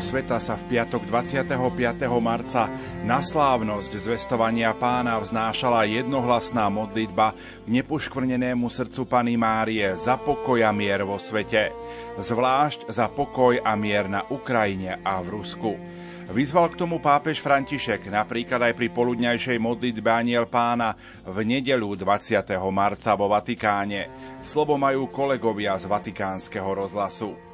sveta sa v piatok 25. marca na slávnosť zvestovania pána vznášala jednohlasná modlitba k nepoškvrnenému srdcu Pany Márie za pokoj a mier vo svete, zvlášť za pokoj a mier na Ukrajine a v Rusku. Vyzval k tomu pápež František napríklad aj pri poludňajšej modlitbe Aniel pána v nedelu 20. marca vo Vatikáne. Slovo majú kolegovia z Vatikánskeho rozhlasu.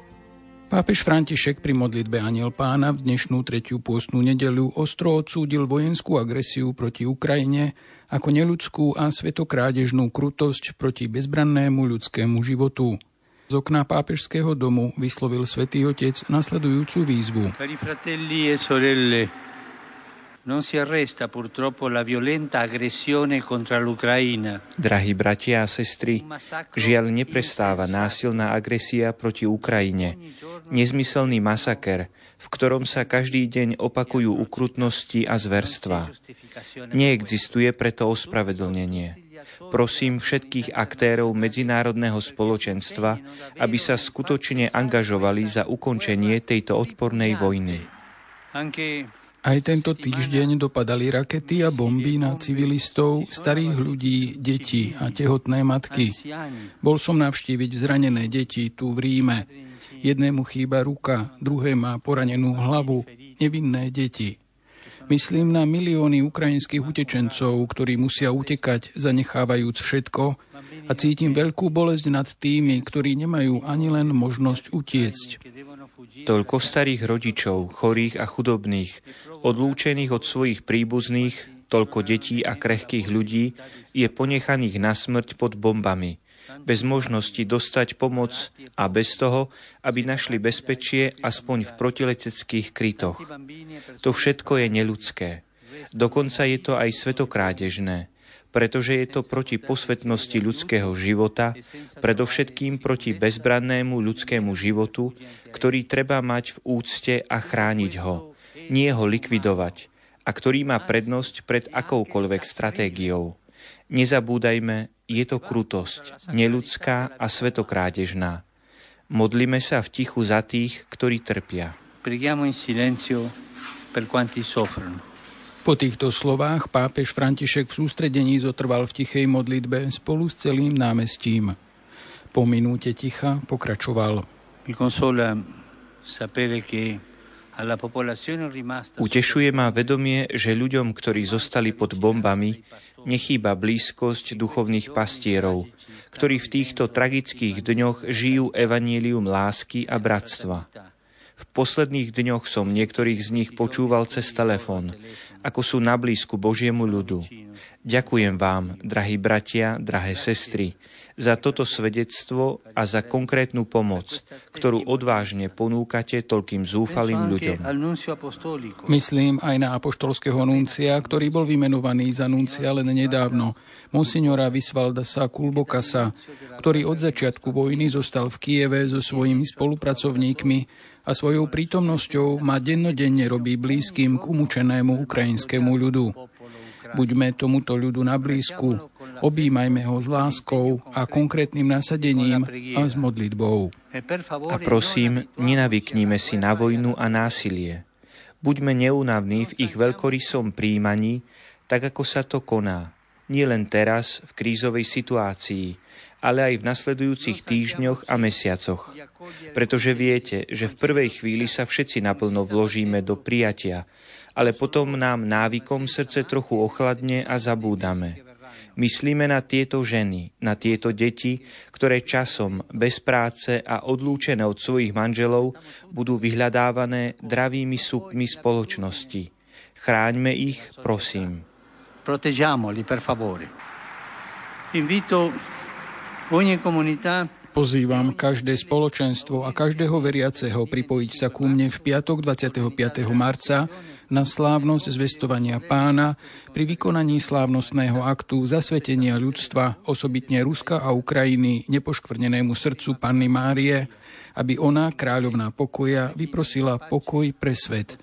Pápež František pri modlitbe Aniel pána v dnešnú tretiu pôstnu nedelu ostro odsúdil vojenskú agresiu proti Ukrajine ako neludskú a svetokrádežnú krutosť proti bezbrannému ľudskému životu. Z okna pápežského domu vyslovil svätý Otec nasledujúcu výzvu. Cari fratelli e sorelle, Non si arresta purtroppo la violenta aggressione contro l'Ucraina. Drahí bratia a sestry, žiaľ neprestáva násilná agresia proti Ukrajine. Nezmyselný masaker, v ktorom sa každý deň opakujú ukrutnosti a zverstva. Neexistuje preto ospravedlnenie. Prosím všetkých aktérov medzinárodného spoločenstva, aby sa skutočne angažovali za ukončenie tejto odpornej vojny. Aj tento týždeň dopadali rakety a bomby na civilistov, starých ľudí, deti a tehotné matky. Bol som navštíviť zranené deti tu v Ríme. Jednému chýba ruka, druhé má poranenú hlavu, nevinné deti. Myslím na milióny ukrajinských utečencov, ktorí musia utekať, zanechávajúc všetko a cítim veľkú bolesť nad tými, ktorí nemajú ani len možnosť utiecť. Toľko starých rodičov, chorých a chudobných, odlúčených od svojich príbuzných, toľko detí a krehkých ľudí je ponechaných na smrť pod bombami, bez možnosti dostať pomoc a bez toho, aby našli bezpečie aspoň v protileteckých krytoch. To všetko je neludské. Dokonca je to aj svetokrádežné, pretože je to proti posvetnosti ľudského života, predovšetkým proti bezbrannému ľudskému životu, ktorý treba mať v úcte a chrániť ho, nie ho likvidovať, a ktorý má prednosť pred akoukoľvek stratégiou. Nezabúdajme, je to krutosť, neludská a svetokrádežná. Modlíme sa v tichu za tých, ktorí trpia. Po týchto slovách pápež František v sústredení zotrval v tichej modlitbe spolu s celým námestím. Po minúte ticha pokračoval. Utešuje ma vedomie, že ľuďom, ktorí zostali pod bombami, nechýba blízkosť duchovných pastierov, ktorí v týchto tragických dňoch žijú evanílium lásky a bratstva. V posledných dňoch som niektorých z nich počúval cez telefón ako sú na blízku Božiemu ľudu. Ďakujem vám, drahí bratia, drahé sestry, za toto svedectvo a za konkrétnu pomoc, ktorú odvážne ponúkate toľkým zúfalým ľuďom. Myslím aj na apoštolského nuncia, ktorý bol vymenovaný za nuncia len nedávno, monsignora Visvaldasa Kulbokasa, ktorý od začiatku vojny zostal v Kieve so svojimi spolupracovníkmi a svojou prítomnosťou ma dennodenne robí blízkym k umúčenému ukrajinskému ľudu. Buďme tomuto ľudu na blízku, objímajme ho s láskou a konkrétnym nasadením a s modlitbou. A prosím, nenavykníme si na vojnu a násilie. Buďme neunavní v ich veľkorysom príjmaní, tak ako sa to koná. Nie len teraz, v krízovej situácii, ale aj v nasledujúcich týždňoch a mesiacoch. Pretože viete, že v prvej chvíli sa všetci naplno vložíme do prijatia, ale potom nám návykom srdce trochu ochladne a zabúdame. Myslíme na tieto ženy, na tieto deti, ktoré časom, bez práce a odlúčené od svojich manželov, budú vyhľadávané dravými súpmi spoločnosti. Chráňme ich, prosím. Proteggiamoli, per favore. Invito Pozývam každé spoločenstvo a každého veriaceho pripojiť sa ku mne v piatok 25. marca na slávnosť zvestovania pána pri vykonaní slávnostného aktu zasvetenia ľudstva, osobitne Ruska a Ukrajiny, nepoškvrnenému srdcu Panny Márie, aby ona, kráľovná pokoja, vyprosila pokoj pre svet.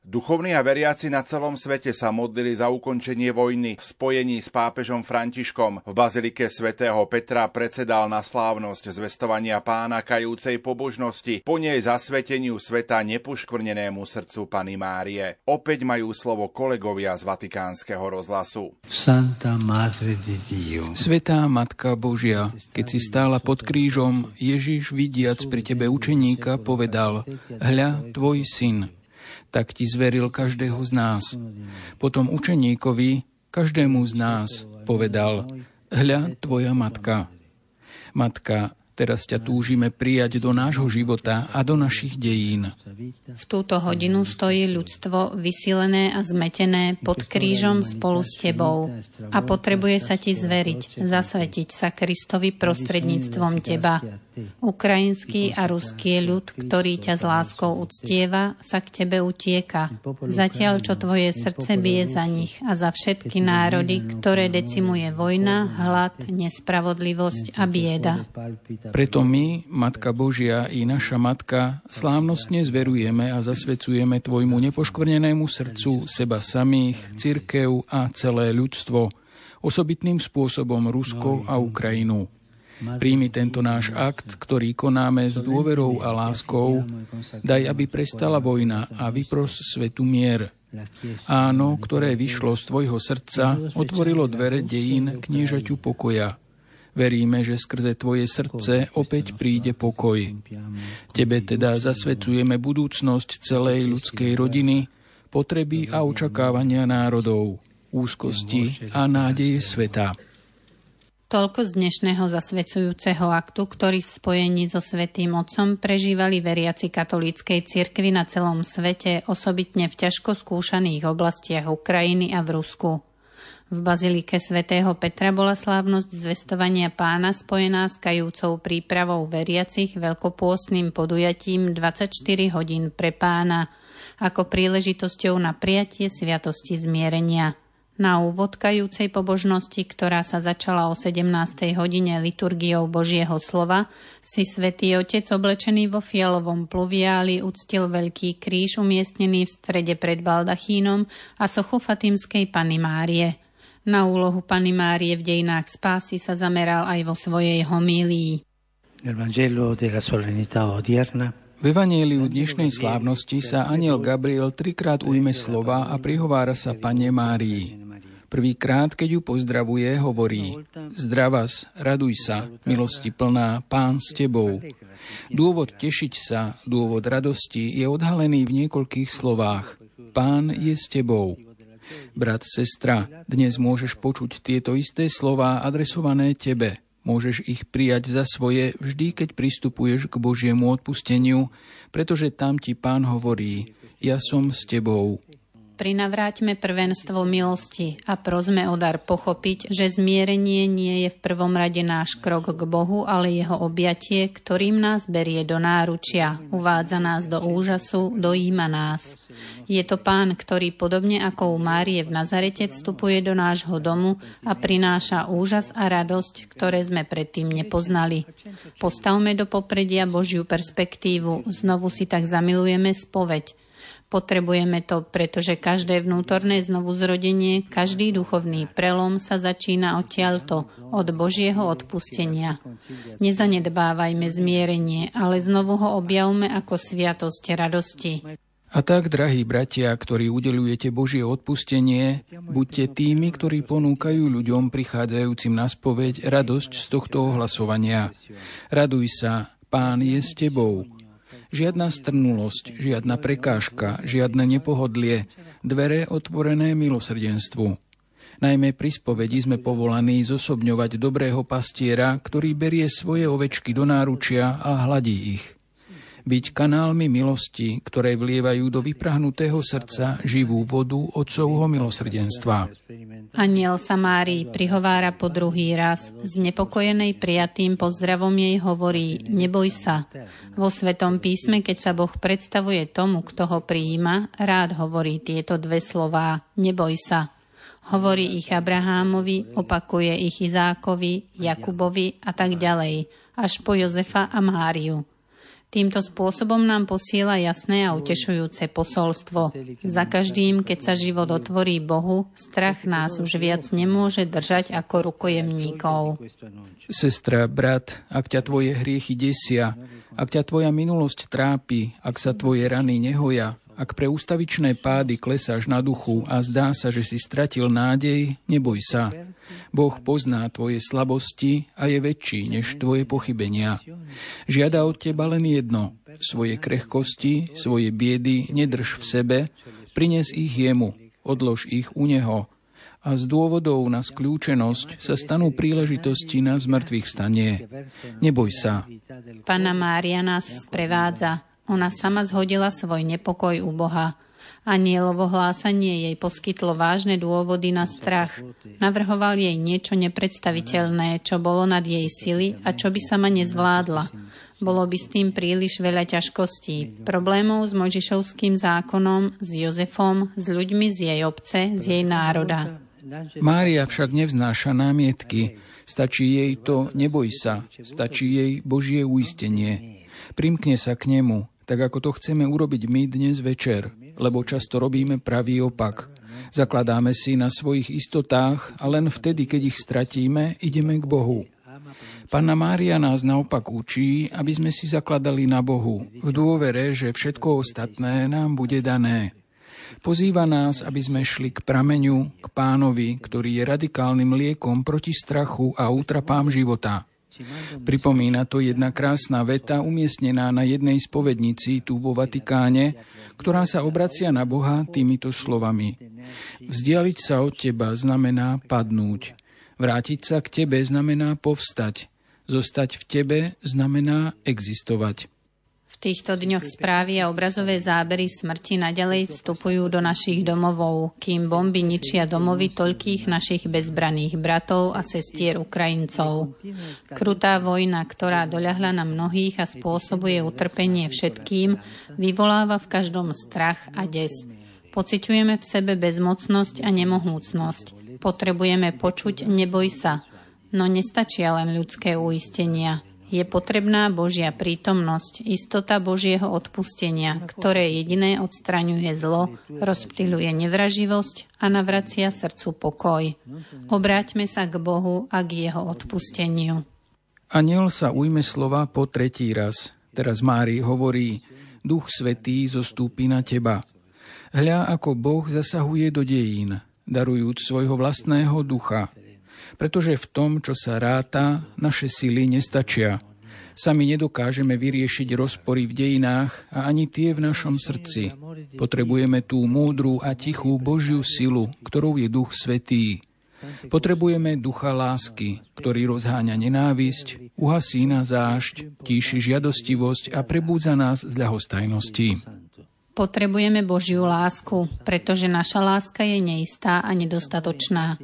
Duchovní a veriaci na celom svete sa modlili za ukončenie vojny v spojení s pápežom Františkom. V bazilike svätého Petra predsedal na slávnosť zvestovania pána kajúcej pobožnosti, po nej zasveteniu sveta nepoškvrnenému srdcu Pany Márie. Opäť majú slovo kolegovia z Vatikánskeho rozhlasu. Santa Madre de Dio. Svetá Matka Božia, keď si stála pod krížom, Ježiš vidiac pri tebe učeníka povedal, hľa, tvoj syn tak ti zveril každého z nás. Potom učeníkovi, každému z nás, povedal, hľa tvoja matka. Matka, Teraz ťa túžime prijať do nášho života a do našich dejín. V túto hodinu stojí ľudstvo vysilené a zmetené pod krížom spolu s tebou a potrebuje sa ti zveriť, zasvetiť sa Kristovi prostredníctvom teba. Ukrajinský a ruský ľud, ktorý ťa s láskou uctieva, sa k tebe utieka. Zatiaľ, čo tvoje srdce bije za nich a za všetky národy, ktoré decimuje vojna, hlad, nespravodlivosť a bieda. Preto my, Matka Božia i naša Matka, slávnostne zverujeme a zasvecujeme Tvojmu nepoškvrnenému srdcu seba samých, cirkev a celé ľudstvo, osobitným spôsobom Rusko a Ukrajinu. Príjmi tento náš akt, ktorý konáme s dôverou a láskou. Daj, aby prestala vojna a vypros svetu mier. Áno, ktoré vyšlo z tvojho srdca, otvorilo dvere dejín kniežaťu pokoja. Veríme, že skrze Tvoje srdce opäť príde pokoj. Tebe teda zasvedcujeme budúcnosť celej ľudskej rodiny, potreby a očakávania národov, úzkosti a nádeje sveta. Toľko z dnešného zasvedcujúceho aktu, ktorý v spojení so Svetým Otcom prežívali veriaci katolíckej cirkvi na celom svete, osobitne v ťažko skúšaných oblastiach Ukrajiny a v Rusku. V bazilike svätého Petra bola slávnosť zvestovania pána spojená s kajúcou prípravou veriacich veľkopôstnym podujatím 24 hodín pre pána, ako príležitosťou na prijatie sviatosti zmierenia. Na úvod kajúcej pobožnosti, ktorá sa začala o 17. hodine liturgiou Božieho slova, si svätý Otec oblečený vo fialovom pluviáli uctil veľký kríž umiestnený v strede pred baldachínom a sochu Fatimskej Pany Márie. Na úlohu Pany Márie v dejinách spásy sa zameral aj vo svojej homílii. V Evangeliu dnešnej slávnosti sa aniel Gabriel trikrát ujme slova a prihovára sa Pane Márii. Prvýkrát, keď ju pozdravuje, hovorí Zdravas, raduj sa, milosti plná, pán s tebou. Dôvod tešiť sa, dôvod radosti je odhalený v niekoľkých slovách. Pán je s tebou. Brat, sestra, dnes môžeš počuť tieto isté slová adresované tebe. Môžeš ich prijať za svoje vždy, keď pristupuješ k Božiemu odpusteniu, pretože tam ti Pán hovorí, ja som s tebou, prinavráťme prvenstvo milosti a prosme o dar pochopiť, že zmierenie nie je v prvom rade náš krok k Bohu, ale jeho objatie, ktorým nás berie do náručia, uvádza nás do úžasu, dojíma nás. Je to pán, ktorý podobne ako u Márie v Nazarete vstupuje do nášho domu a prináša úžas a radosť, ktoré sme predtým nepoznali. Postavme do popredia Božiu perspektívu, znovu si tak zamilujeme spoveď, Potrebujeme to, pretože každé vnútorné znovuzrodenie, každý duchovný prelom sa začína odtiaľto, od Božieho odpustenia. Nezanedbávajme zmierenie, ale znovu ho objavme ako sviatosť radosti. A tak, drahí bratia, ktorí udelujete Božie odpustenie, buďte tými, ktorí ponúkajú ľuďom prichádzajúcim na spoveď radosť z tohto ohlasovania. Raduj sa, Pán je s tebou. Žiadna strnulosť, žiadna prekážka, žiadne nepohodlie, dvere otvorené milosrdenstvu. Najmä pri spovedi sme povolaní zosobňovať dobrého pastiera, ktorý berie svoje ovečky do náručia a hladí ich byť kanálmi milosti, ktoré vlievajú do vyprahnutého srdca živú vodu Otcovho milosrdenstva. Aniel sa Márii prihovára po druhý raz. Z nepokojenej prijatým pozdravom jej hovorí, neboj sa. Vo Svetom písme, keď sa Boh predstavuje tomu, kto ho prijíma, rád hovorí tieto dve slová, neboj sa. Hovorí ich Abrahámovi, opakuje ich Izákovi, Jakubovi a tak ďalej, až po Jozefa a Máriu. Týmto spôsobom nám posiela jasné a utešujúce posolstvo. Za každým, keď sa život otvorí Bohu, strach nás už viac nemôže držať ako rukojemníkov. Sestra, brat, ak ťa tvoje hriechy desia, ak ťa tvoja minulosť trápi, ak sa tvoje rany nehoja, ak pre ústavičné pády klesáš na duchu a zdá sa, že si stratil nádej, neboj sa. Boh pozná tvoje slabosti a je väčší než tvoje pochybenia. Žiada od teba len jedno. Svoje krehkosti, svoje biedy nedrž v sebe, prines ich jemu, odlož ich u neho a z dôvodov na skľúčenosť sa stanú príležitosti na zmrtvých stanie. Neboj sa. Pana Mária nás sprevádza. Ona sama zhodila svoj nepokoj u Boha. Anielovo hlásanie jej poskytlo vážne dôvody na strach. Navrhoval jej niečo nepredstaviteľné, čo bolo nad jej sily a čo by sama nezvládla. Bolo by s tým príliš veľa ťažkostí. Problémov s Možišovským zákonom, s Jozefom, s ľuďmi z jej obce, z jej národa. Mária však nevznáša námietky. Stačí jej to neboj sa. Stačí jej Božie uistenie. Primkne sa k nemu, tak ako to chceme urobiť my dnes večer, lebo často robíme pravý opak. Zakladáme si na svojich istotách a len vtedy, keď ich stratíme, ideme k Bohu. Panna Mária nás naopak učí, aby sme si zakladali na Bohu, v dôvere, že všetko ostatné nám bude dané. Pozýva nás, aby sme šli k prameňu, k pánovi, ktorý je radikálnym liekom proti strachu a útrapám života. Pripomína to jedna krásna veta umiestnená na jednej spovednici tu vo Vatikáne, ktorá sa obracia na Boha týmito slovami. Vzdialiť sa od teba znamená padnúť. Vrátiť sa k tebe znamená povstať. Zostať v tebe znamená existovať týchto dňoch správy a obrazové zábery smrti nadalej vstupujú do našich domovov, kým bomby ničia domovy toľkých našich bezbraných bratov a sestier Ukrajincov. Krutá vojna, ktorá doľahla na mnohých a spôsobuje utrpenie všetkým, vyvoláva v každom strach a des. Pociťujeme v sebe bezmocnosť a nemohúcnosť. Potrebujeme počuť neboj sa, no nestačia len ľudské uistenia je potrebná Božia prítomnosť, istota Božieho odpustenia, ktoré jediné odstraňuje zlo, rozptýľuje nevraživosť a navracia srdcu pokoj. Obráťme sa k Bohu a k jeho odpusteniu. Aniel sa ujme slova po tretí raz. Teraz Mári hovorí, Duch Svetý zostúpi na teba. Hľa, ako Boh zasahuje do dejín, darujúc svojho vlastného ducha – pretože v tom, čo sa ráta, naše sily nestačia. Sami nedokážeme vyriešiť rozpory v dejinách a ani tie v našom srdci. Potrebujeme tú múdru a tichú Božiu silu, ktorou je Duch Svetý. Potrebujeme ducha lásky, ktorý rozháňa nenávisť, uhasí na zášť, tíši žiadostivosť a prebúdza nás z ľahostajnosti. Potrebujeme Božiu lásku, pretože naša láska je neistá a nedostatočná.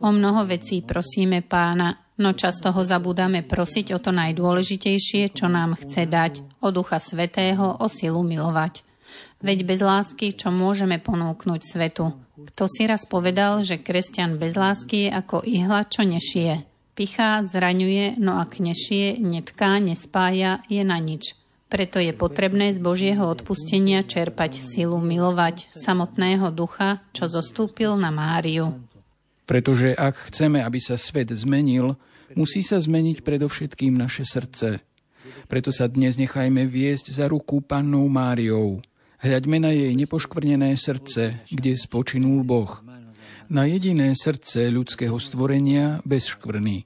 O mnoho vecí prosíme pána, no často ho zabúdame prosiť o to najdôležitejšie, čo nám chce dať, o Ducha Svetého, o silu milovať. Veď bez lásky, čo môžeme ponúknuť svetu? Kto si raz povedal, že kresťan bez lásky je ako ihla, čo nešie. Pichá, zraňuje, no ak nešie, netká, nespája, je na nič. Preto je potrebné z Božieho odpustenia čerpať silu milovať samotného ducha, čo zostúpil na Máriu. Pretože ak chceme, aby sa svet zmenil, musí sa zmeniť predovšetkým naše srdce. Preto sa dnes nechajme viesť za ruku pannou Máriou. Hľaďme na jej nepoškvrnené srdce, kde spočinul Boh. Na jediné srdce ľudského stvorenia bez škvrny.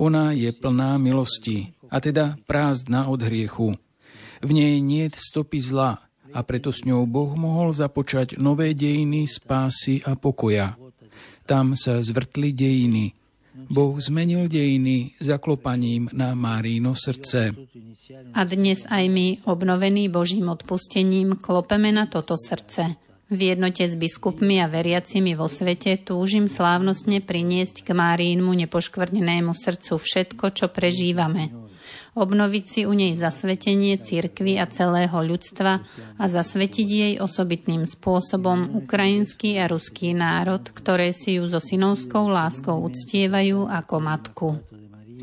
Ona je plná milosti, a teda prázdna od hriechu. V nej nie stopy zla a preto s ňou Boh mohol započať nové dejiny spásy a pokoja. Tam sa zvrtli dejiny. Boh zmenil dejiny zaklopaním na Máríno srdce. A dnes aj my, obnovení Božím odpustením, klopeme na toto srdce. V jednote s biskupmi a veriacimi vo svete túžim slávnostne priniesť k Márínmu nepoškvrnenému srdcu všetko, čo prežívame obnoviť si u nej zasvetenie cirkvy a celého ľudstva a zasvetiť jej osobitným spôsobom ukrajinský a ruský národ, ktoré si ju so synovskou láskou uctievajú ako matku.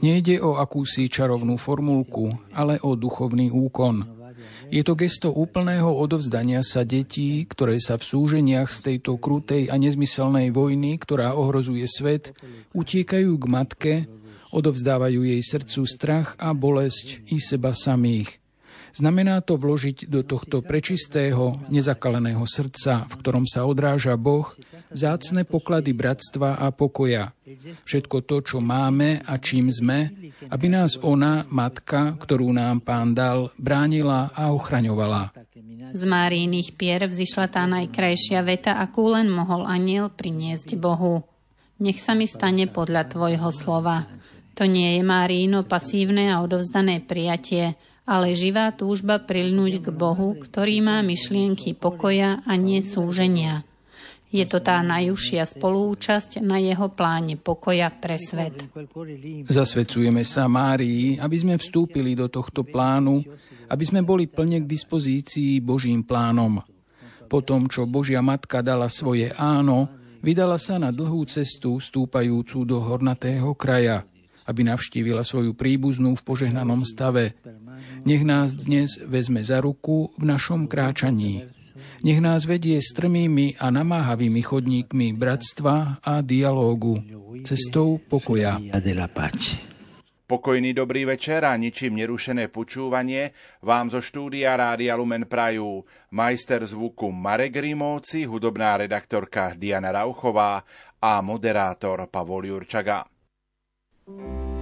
Nejde o akúsi čarovnú formulku, ale o duchovný úkon. Je to gesto úplného odovzdania sa detí, ktoré sa v súženiach z tejto krutej a nezmyselnej vojny, ktorá ohrozuje svet, utiekajú k matke, odovzdávajú jej srdcu strach a bolesť i seba samých. Znamená to vložiť do tohto prečistého, nezakaleného srdca, v ktorom sa odráža Boh, vzácne poklady bratstva a pokoja. Všetko to, čo máme a čím sme, aby nás ona, matka, ktorú nám pán dal, bránila a ochraňovala. Z Máríných pier vzýšla tá najkrajšia veta, akú len mohol aniel priniesť Bohu. Nech sa mi stane podľa tvojho slova. To nie je Máríno pasívne a odovzdané prijatie, ale živá túžba prilnúť k Bohu, ktorý má myšlienky pokoja a nesúženia. Je to tá najúžšia spolúčasť na jeho pláne pokoja pre svet. Zasvedcujeme sa Márii, aby sme vstúpili do tohto plánu, aby sme boli plne k dispozícii Božím plánom. Po tom, čo Božia Matka dala svoje áno, vydala sa na dlhú cestu stúpajúcu do hornatého kraja, aby navštívila svoju príbuznú v požehnanom stave. Nech nás dnes vezme za ruku v našom kráčaní. Nech nás vedie strmými a namáhavými chodníkmi bratstva a dialógu, cestou pokoja. Pokojný dobrý večer a ničím nerušené počúvanie vám zo štúdia Rádia Lumen Prajú majster zvuku Marek Rímovci, hudobná redaktorka Diana Rauchová a moderátor Pavol Jurčaga. thank you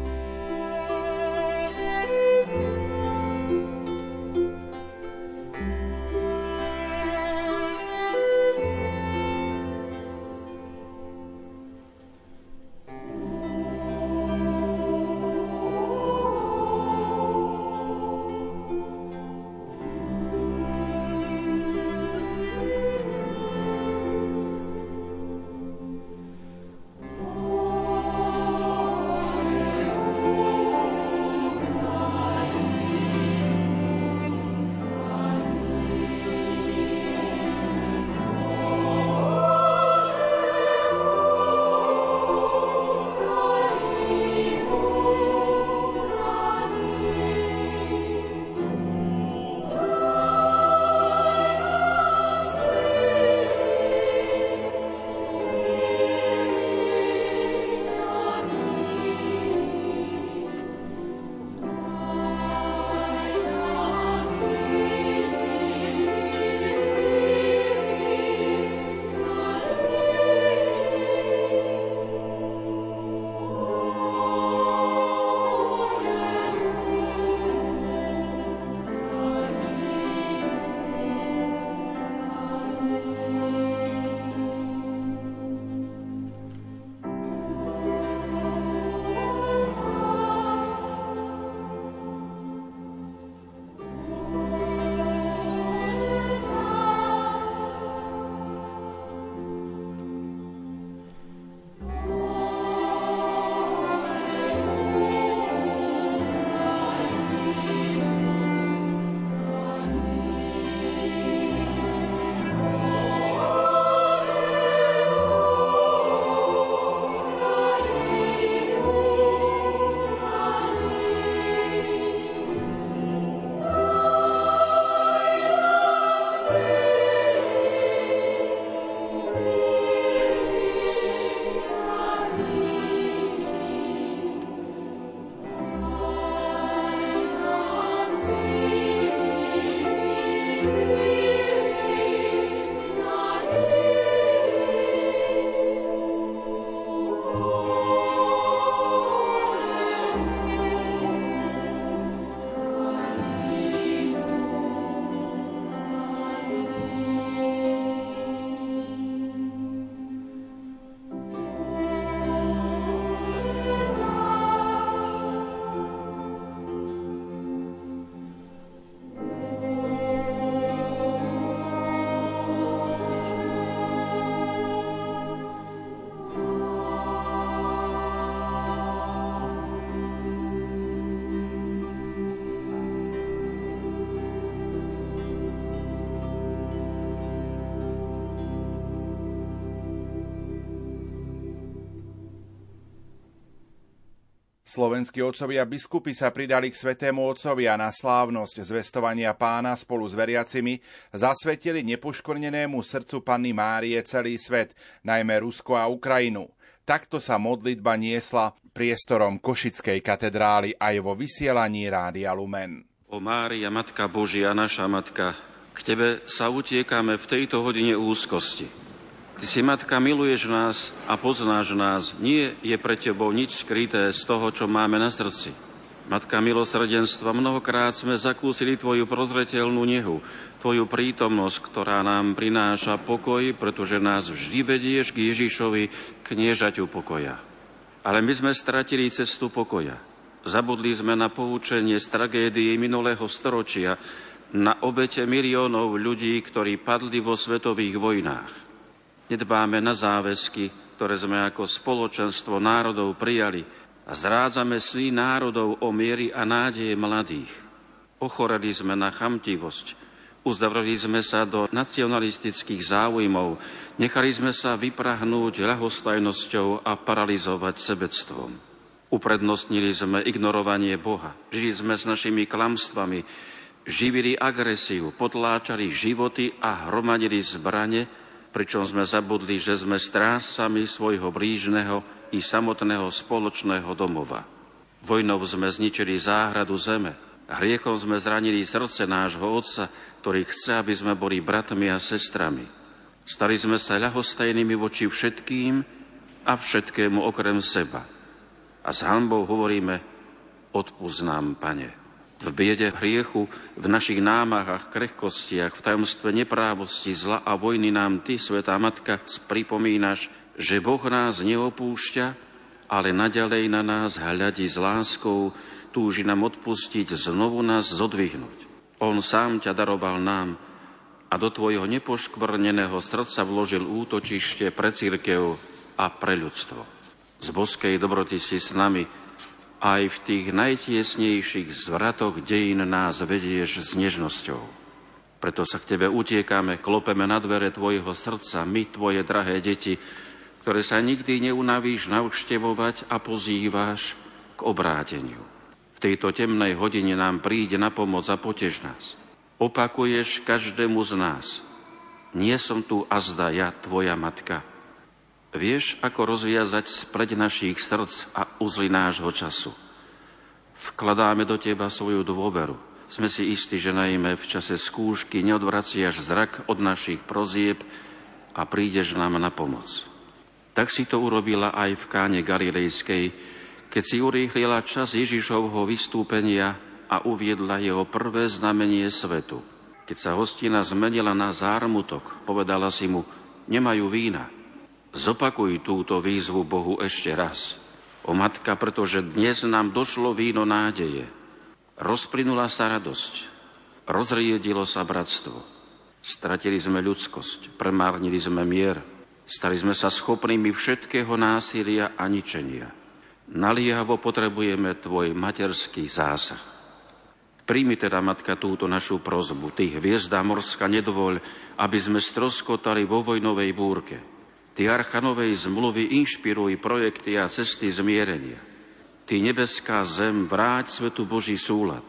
Slovenskí otcovia biskupy sa pridali k svetému otcovi a na slávnosť zvestovania pána spolu s veriacimi zasvetili nepoškornenému srdcu Panny Márie celý svet, najmä Rusko a Ukrajinu. Takto sa modlitba niesla priestorom Košickej katedrály aj vo vysielaní Rádia Lumen. O Mária, Matka Božia, naša Matka, k Tebe sa utiekame v tejto hodine úzkosti. Ty si, Matka, miluješ nás a poznáš nás. Nie je pre Tebou nič skryté z toho, čo máme na srdci. Matka milosrdenstva, mnohokrát sme zakúsili Tvoju prozretelnú nehu, Tvoju prítomnosť, ktorá nám prináša pokoj, pretože nás vždy vedieš k Ježišovi, kniežaťu pokoja. Ale my sme stratili cestu pokoja. Zabudli sme na poučenie z tragédie minulého storočia, na obete miliónov ľudí, ktorí padli vo svetových vojnách nedbáme na záväzky, ktoré sme ako spoločenstvo národov prijali a zrádzame sny národov o miery a nádeje mladých. Ochoreli sme na chamtivosť, uzdavreli sme sa do nacionalistických záujmov, nechali sme sa vyprahnúť ľahostajnosťou a paralizovať sebectvom. Uprednostnili sme ignorovanie Boha, žili sme s našimi klamstvami, živili agresiu, potláčali životy a hromadili zbrane, pričom sme zabudli, že sme strásami svojho blížneho i samotného spoločného domova. Vojnou sme zničili záhradu zeme, hriechom sme zranili srdce nášho Otca, ktorý chce, aby sme boli bratmi a sestrami. Stali sme sa ľahostajnými voči všetkým a všetkému okrem seba. A s hanbou hovoríme, odpúsť Pane v biede hriechu, v našich námahách, krehkostiach, v tajomstve neprávosti, zla a vojny nám Ty, Svetá Matka, pripomínaš, že Boh nás neopúšťa, ale naďalej na nás hľadí s láskou, túži nám odpustiť, znovu nás zodvihnúť. On sám ťa daroval nám a do tvojho nepoškvrneného srdca vložil útočište pre církev a pre ľudstvo. Z boskej dobroty si s nami, aj v tých najtiesnejších zvratoch dejín nás vedieš s nežnosťou. Preto sa k Tebe utiekame, klopeme na dvere Tvojho srdca, my, Tvoje drahé deti, ktoré sa nikdy neunavíš navštevovať a pozýváš k obráteniu. V tejto temnej hodine nám príde na pomoc a potež nás. Opakuješ každému z nás. Nie som tu azda ja, Tvoja matka, Vieš, ako rozviazať spreď našich srdc a uzly nášho času. Vkladáme do Teba svoju dôveru. Sme si istí, že najmä v čase skúšky neodvraciaš zrak od našich prozieb a prídeš nám na pomoc. Tak si to urobila aj v káne Galilejskej, keď si urýchlila čas Ježišovho vystúpenia a uviedla jeho prvé znamenie svetu. Keď sa hostina zmenila na zármutok, povedala si mu, nemajú vína. Zopakuj túto výzvu Bohu ešte raz. O matka, pretože dnes nám došlo víno nádeje. Rozplynula sa radosť. Rozriedilo sa bratstvo. Stratili sme ľudskosť, premárnili sme mier. Stali sme sa schopnými všetkého násilia a ničenia. Naliehavo potrebujeme tvoj materský zásah. Príjmi teda, Matka, túto našu prozbu. Ty, hviezda morská, nedovoľ, aby sme stroskotali vo vojnovej búrke – Ty archanovej zmluvy inšpiruj projekty a cesty zmierenia. Ty nebeská zem, vráť svetu Boží súlad.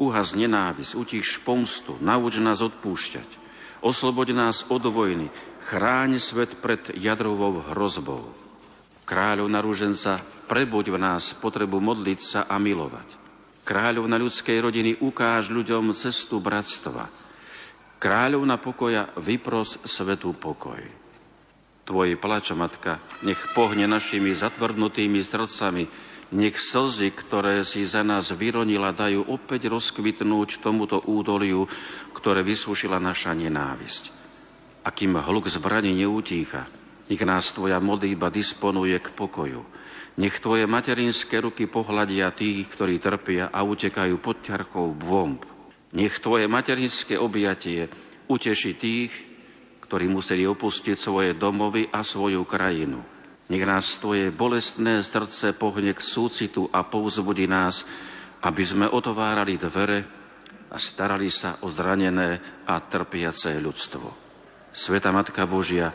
Uhaz nenávis, utiš pomstu, nauč nás odpúšťať. Osloboď nás od vojny, chráň svet pred jadrovou hrozbou. Kráľov rúženca, prebuď v nás potrebu modliť sa a milovať. Kráľov na ľudskej rodiny, ukáž ľuďom cestu bratstva. Kráľov na pokoja, vypros svetu pokoj. Tvoj plač, Matka, nech pohne našimi zatvrdnutými srdcami, nech slzy, ktoré si za nás vyronila, dajú opäť rozkvitnúť tomuto údoliu, ktoré vysúšila naša nenávisť. A kým hluk zbraní neutícha, nech nás Tvoja modlíba disponuje k pokoju. Nech Tvoje materinské ruky pohľadia tých, ktorí trpia a utekajú pod ťarkou bomb. Nech Tvoje materinské objatie uteší tých, ktorí museli opustiť svoje domovy a svoju krajinu. Nech nás tvoje bolestné srdce pohne k súcitu a povzbudí nás, aby sme otvárali dvere a starali sa o zranené a trpiace ľudstvo. Sveta Matka Božia,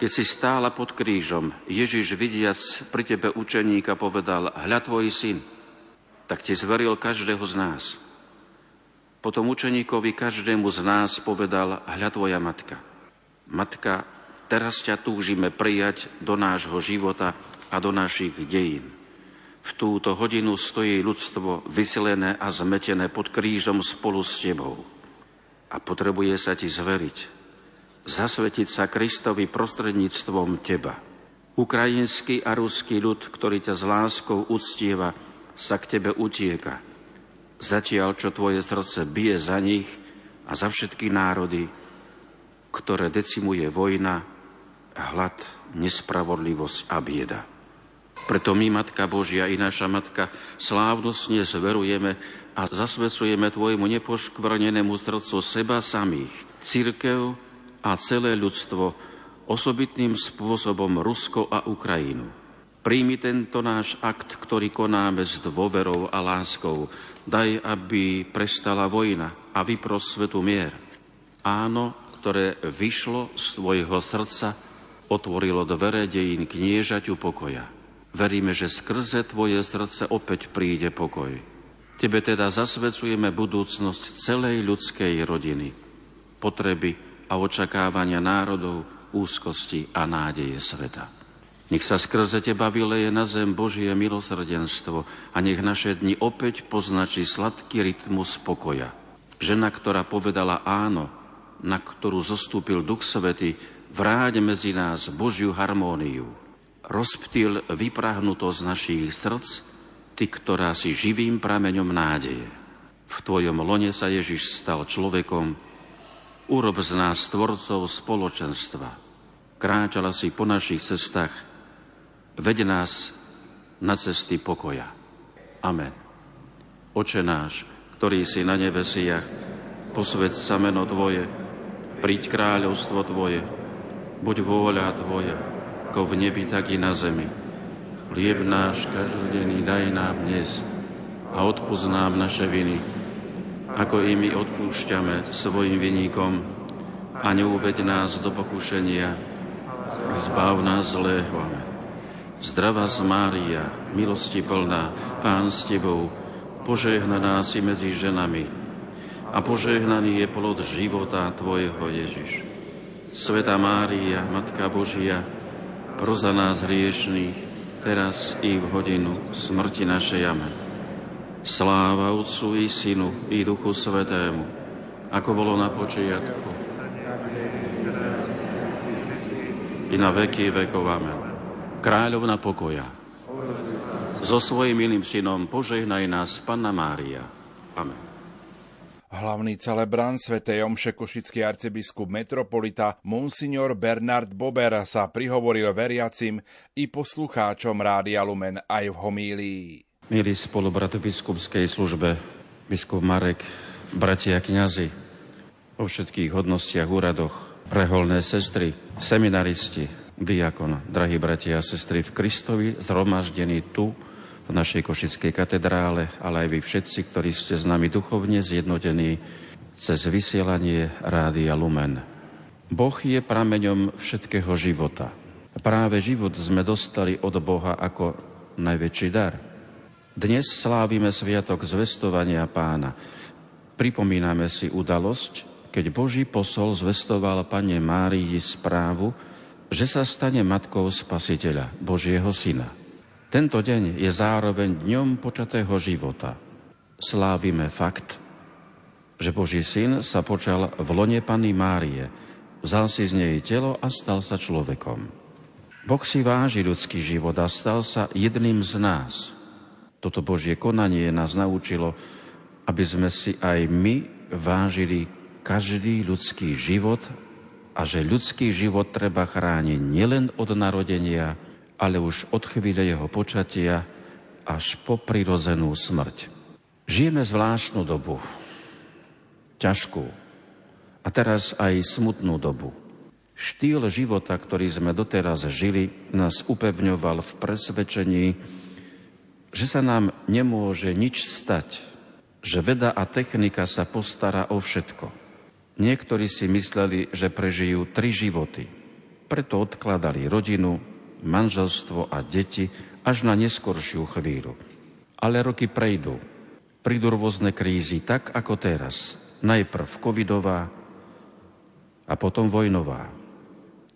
Keď si stála pod krížom, Ježiš vidiac pri tebe učeníka povedal, hľa tvoj syn, tak ti zveril každého z nás. Potom učeníkovi každému z nás povedal, hľa tvoja matka. Matka, teraz ťa túžime prijať do nášho života a do našich dejín. V túto hodinu stojí ľudstvo vyselené a zmetené pod krížom spolu s tebou. A potrebuje sa ti zveriť, zasvetiť sa Kristovi prostredníctvom teba. Ukrajinský a ruský ľud, ktorý ťa s láskou uctieva, sa k tebe utieka. Zatiaľ, čo tvoje srdce bije za nich a za všetky národy, ktoré decimuje vojna, hlad, nespravodlivosť a bieda. Preto my, Matka Božia i naša Matka, slávnostne zverujeme a zasvedcujeme Tvojmu nepoškvrnenému srdcu seba samých, církev, a celé ľudstvo osobitným spôsobom Rusko a Ukrajinu. Príjmi tento náš akt, ktorý konáme s dôverou a láskou. Daj, aby prestala vojna a vypros svetu mier. Áno, ktoré vyšlo z tvojho srdca, otvorilo dvere dejín kniežaťu pokoja. Veríme, že skrze tvoje srdce opäť príde pokoj. Tebe teda zasvedcujeme budúcnosť celej ľudskej rodiny, potreby a očakávania národov, úzkosti a nádeje sveta. Nech sa skrze Teba vyleje na zem Božie milosrdenstvo a nech naše dni opäť poznačí sladký rytmus pokoja. Žena, ktorá povedala áno, na ktorú zostúpil Duch Svety, vráť medzi nás Božiu harmóniu. Rozptýl vyprahnutosť našich srdc, Ty, ktorá si živým prameňom nádeje. V Tvojom lone sa Ježiš stal človekom, Urob z nás tvorcov spoločenstva. Kráčala si po našich cestách. Veď nás na cesty pokoja. Amen. Oče náš, ktorý si na nebesiach, posved sa meno Tvoje, príď kráľovstvo Tvoje, buď vôľa Tvoja, ako v nebi, tak i na zemi. Chlieb náš každodenný daj nám dnes a odpúsť naše viny, ako i my odpúšťame svojim vyníkom a neuveď nás do pokušenia, zbav nás zlého. Amen. Zdravá z Mária, milosti plná, Pán s Tebou, požehnaná si medzi ženami a požehnaný je plod života Tvojho Ježiš. Sveta Mária, Matka Božia, proza nás hriešných, teraz i v hodinu smrti našej. Amen. Sláva Otcu i Synu i Duchu Svetému, ako bolo na počiatku. I na veky vekov. Amen. Kráľovna pokoja. So svojím milým synom požehnaj nás, Panna Mária. Amen. Hlavný celebrant Sv. Omše Košický arcibiskup metropolita Monsignor Bernard Bober sa prihovoril veriacim i poslucháčom Rádia Lumen aj v homílii. Milí spolubrat v biskupskej službe, biskup Marek, bratia kňazi, vo všetkých hodnostiach, úradoch, reholné sestry, seminaristi, diakon, drahí bratia a sestry v Kristovi, zhromaždení tu, v našej Košickej katedrále, ale aj vy všetci, ktorí ste s nami duchovne zjednotení cez vysielanie Rádia Lumen. Boh je prameňom všetkého života. Práve život sme dostali od Boha ako najväčší dar – dnes slávime sviatok zvestovania pána. Pripomíname si udalosť, keď Boží posol zvestoval Pane Márii správu, že sa stane matkou Spasiteľa, Božieho Syna. Tento deň je zároveň dňom počatého života. Slávime fakt, že Boží Syn sa počal v lone Pany Márie, vzal si z nej telo a stal sa človekom. Boh si váži ľudský život a stal sa jedným z nás – toto Božie konanie nás naučilo, aby sme si aj my vážili každý ľudský život a že ľudský život treba chrániť nielen od narodenia, ale už od chvíle jeho počatia až po prirozenú smrť. Žijeme zvláštnu dobu, ťažkú a teraz aj smutnú dobu. Štýl života, ktorý sme doteraz žili, nás upevňoval v presvedčení, že sa nám nemôže nič stať, že veda a technika sa postará o všetko. Niektorí si mysleli, že prežijú tri životy. Preto odkladali rodinu, manželstvo a deti až na neskoršiu chvíľu. Ale roky prejdú. Prídu rôzne krízy, tak ako teraz. Najprv covidová a potom vojnová.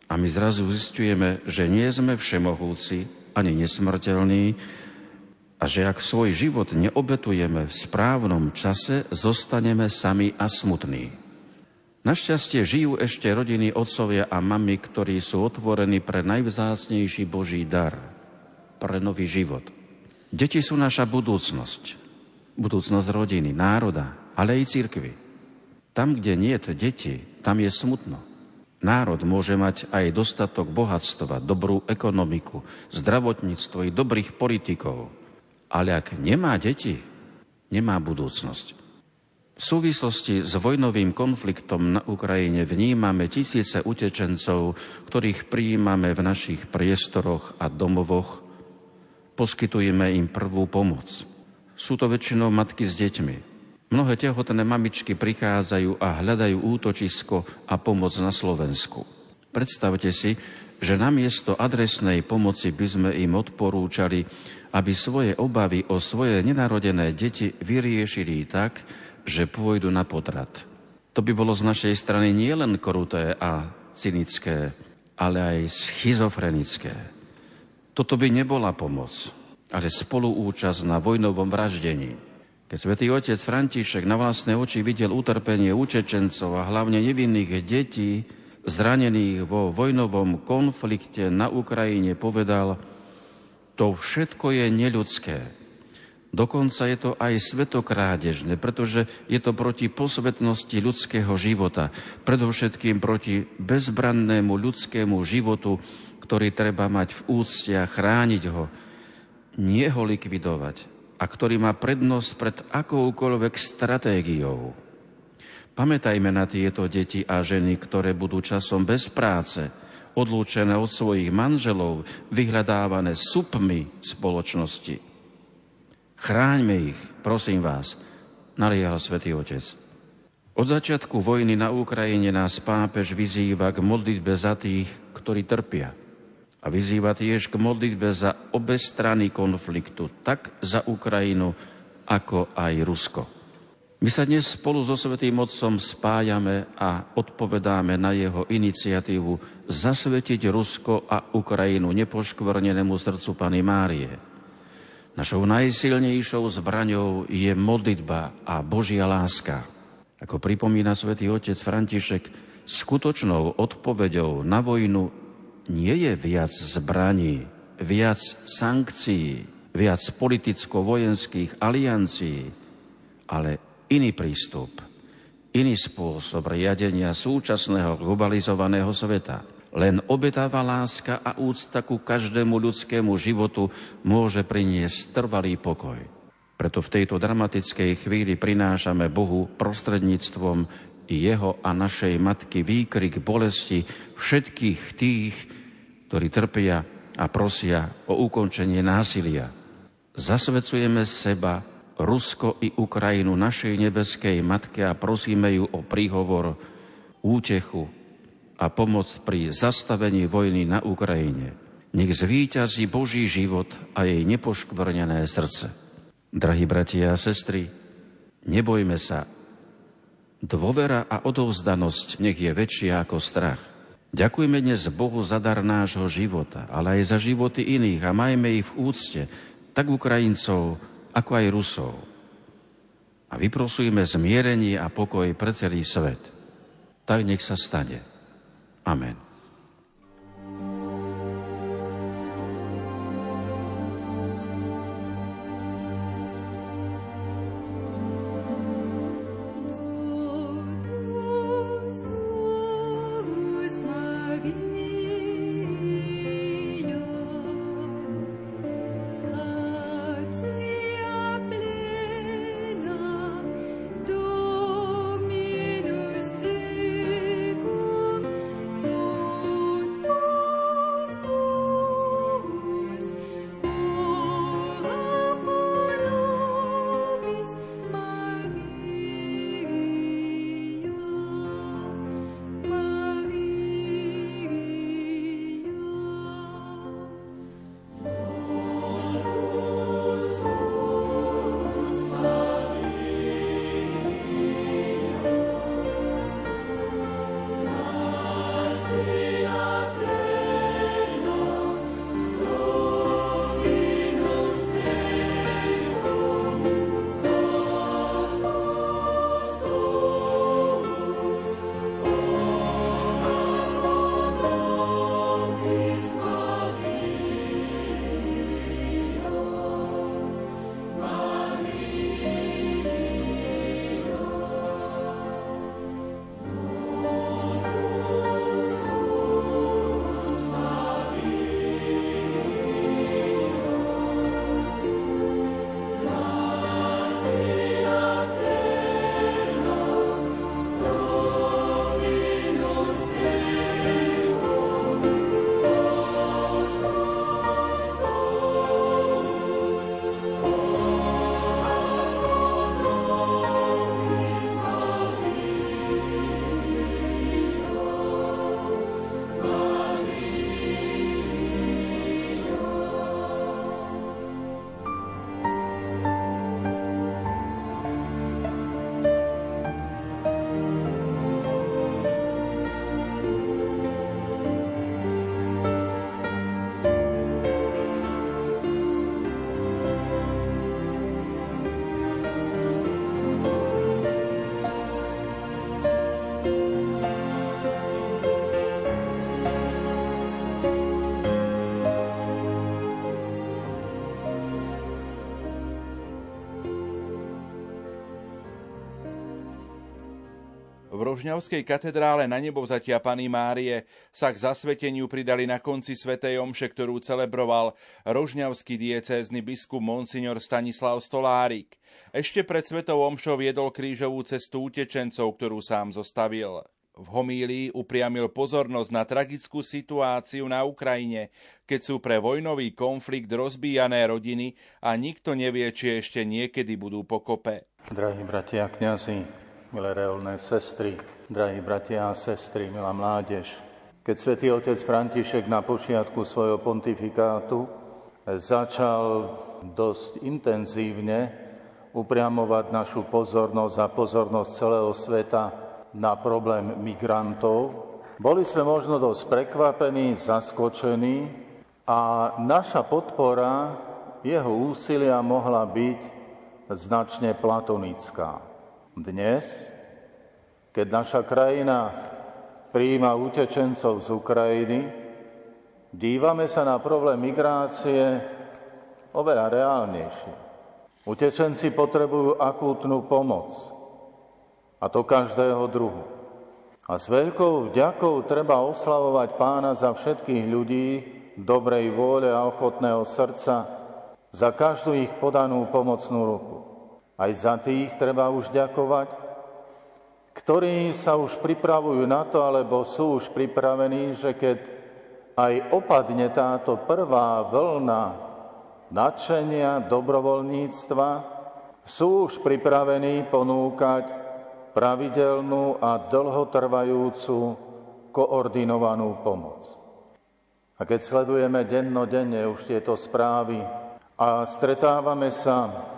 A my zrazu zistujeme, že nie sme všemohúci ani nesmrteľní a že ak svoj život neobetujeme v správnom čase, zostaneme sami a smutní. Našťastie žijú ešte rodiny otcovia a mamy, ktorí sú otvorení pre najvzácnejší Boží dar, pre nový život. Deti sú naša budúcnosť. Budúcnosť rodiny, národa, ale aj církvy. Tam, kde nie je deti, tam je smutno. Národ môže mať aj dostatok bohatstva, dobrú ekonomiku, zdravotníctvo i dobrých politikov. Ale ak nemá deti, nemá budúcnosť. V súvislosti s vojnovým konfliktom na Ukrajine vnímame tisíce utečencov, ktorých prijímame v našich priestoroch a domovoch. Poskytujeme im prvú pomoc. Sú to väčšinou matky s deťmi. Mnohé tehotné mamičky prichádzajú a hľadajú útočisko a pomoc na Slovensku. Predstavte si, že namiesto adresnej pomoci by sme im odporúčali, aby svoje obavy o svoje nenarodené deti vyriešili tak, že pôjdu na potrat. To by bolo z našej strany nielen kruté a cynické, ale aj schizofrenické. Toto by nebola pomoc, ale spoluúčasť na vojnovom vraždení. Keď svätý otec František na vlastné oči videl utrpenie učečencov a hlavne nevinných detí, zranených vo vojnovom konflikte na Ukrajine, povedal, to všetko je neľudské, Dokonca je to aj svetokrádežné, pretože je to proti posvetnosti ľudského života, predovšetkým proti bezbrannému ľudskému životu, ktorý treba mať v úcte a chrániť ho, nie ho likvidovať a ktorý má prednosť pred akoukoľvek stratégiou. Pamätajme na tieto deti a ženy, ktoré budú časom bez práce, odlúčené od svojich manželov, vyhľadávané supmi spoločnosti. Chráňme ich, prosím vás, naliehal svätý Otec. Od začiatku vojny na Ukrajine nás pápež vyzýva k modlitbe za tých, ktorí trpia. A vyzýva tiež k modlitbe za obe strany konfliktu, tak za Ukrajinu, ako aj Rusko. My sa dnes spolu so Svetým Otcom spájame a odpovedáme na jeho iniciatívu zasvetiť Rusko a Ukrajinu nepoškvrnenému srdcu Pany Márie. Našou najsilnejšou zbraňou je modlitba a Božia láska. Ako pripomína svätý otec František, skutočnou odpoveďou na vojnu nie je viac zbraní, viac sankcií, viac politicko-vojenských aliancií, ale iný prístup, iný spôsob riadenia súčasného globalizovaného sveta – len obetáva láska a úcta ku každému ľudskému životu môže priniesť trvalý pokoj. Preto v tejto dramatickej chvíli prinášame Bohu prostredníctvom jeho a našej matky výkrik bolesti všetkých tých, ktorí trpia a prosia o ukončenie násilia. Zasvecujeme seba, Rusko i Ukrajinu našej nebeskej matke a prosíme ju o príhovor, útechu, a pomoc pri zastavení vojny na Ukrajine. Nech zvíťazí Boží život a jej nepoškvrnené srdce. Drahí bratia a sestry, nebojme sa. Dôvera a odovzdanosť nech je väčšia ako strach. Ďakujme dnes Bohu za dar nášho života, ale aj za životy iných a majme ich v úcte, tak Ukrajincov, ako aj Rusov. A vyprosujme zmierenie a pokoj pre celý svet. Tak nech sa stane. Amen. Rožňavskej katedrále na nebovzatia Pany Márie sa k zasveteniu pridali na konci svätej omše, ktorú celebroval rožňavský diecézny biskup Monsignor Stanislav Stolárik. Ešte pred svetou omšou viedol krížovú cestu utečencov, ktorú sám zostavil. V homílii upriamil pozornosť na tragickú situáciu na Ukrajine, keď sú pre vojnový konflikt rozbíjané rodiny a nikto nevie, či ešte niekedy budú pokope. Drahí bratia a kniazy, milé reolné sestry, drahí bratia a sestry, milá mládež. Keď svätý otec František na počiatku svojho pontifikátu začal dosť intenzívne upriamovať našu pozornosť a pozornosť celého sveta na problém migrantov, boli sme možno dosť prekvapení, zaskočení a naša podpora jeho úsilia mohla byť značne platonická. Dnes, keď naša krajina prijíma utečencov z Ukrajiny, dívame sa na problém migrácie oveľa reálnejšie. Utečenci potrebujú akútnu pomoc, a to každého druhu. A s veľkou vďakou treba oslavovať pána za všetkých ľudí dobrej vôle a ochotného srdca, za každú ich podanú pomocnú ruku. Aj za tých treba už ďakovať, ktorí sa už pripravujú na to, alebo sú už pripravení, že keď aj opadne táto prvá vlna nadšenia, dobrovoľníctva, sú už pripravení ponúkať pravidelnú a dlhotrvajúcu koordinovanú pomoc. A keď sledujeme dennodenne už tieto správy a stretávame sa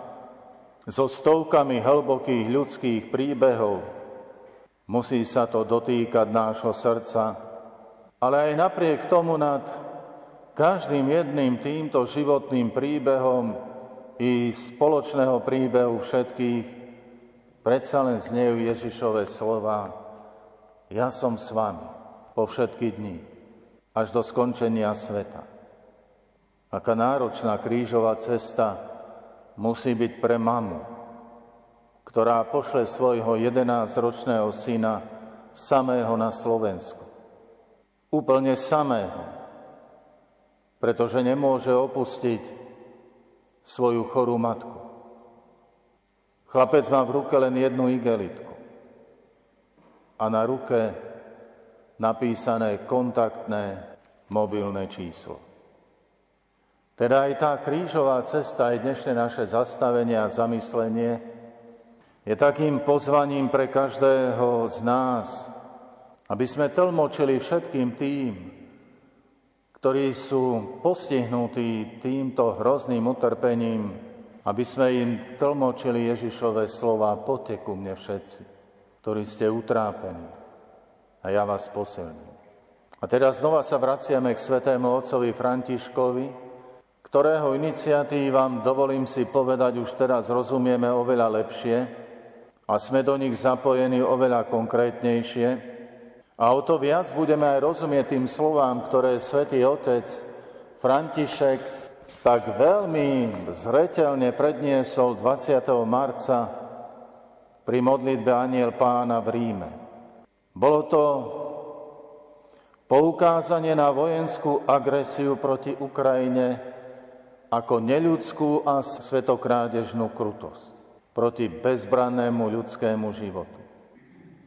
so stovkami hlbokých ľudských príbehov. Musí sa to dotýkať nášho srdca, ale aj napriek tomu nad každým jedným týmto životným príbehom i spoločného príbehu všetkých predsa len znejú Ježišové slova Ja som s vami po všetky dni, až do skončenia sveta. Aká náročná krížová cesta musí byť pre mamu, ktorá pošle svojho 11-ročného syna samého na Slovensku. Úplne samého, pretože nemôže opustiť svoju chorú matku. Chlapec má v ruke len jednu igelitku a na ruke napísané kontaktné mobilné číslo. Teda aj tá krížová cesta, aj dnešné naše zastavenie a zamyslenie je takým pozvaním pre každého z nás, aby sme tlmočili všetkým tým, ktorí sú postihnutí týmto hrozným utrpením, aby sme im tlmočili Ježišové slova, poďte ku mne všetci, ktorí ste utrápení a ja vás posilním. A teraz znova sa vraciame k svetému otcovi Františkovi, ktorého iniciatívam, dovolím si povedať, už teraz rozumieme oveľa lepšie a sme do nich zapojení oveľa konkrétnejšie. A o to viac budeme aj rozumieť tým slovám, ktoré svätý Otec František tak veľmi zretelne predniesol 20. marca pri modlitbe Aniel pána v Ríme. Bolo to poukázanie na vojenskú agresiu proti Ukrajine ako neľudskú a svetokrádežnú krutosť proti bezbrannému ľudskému životu.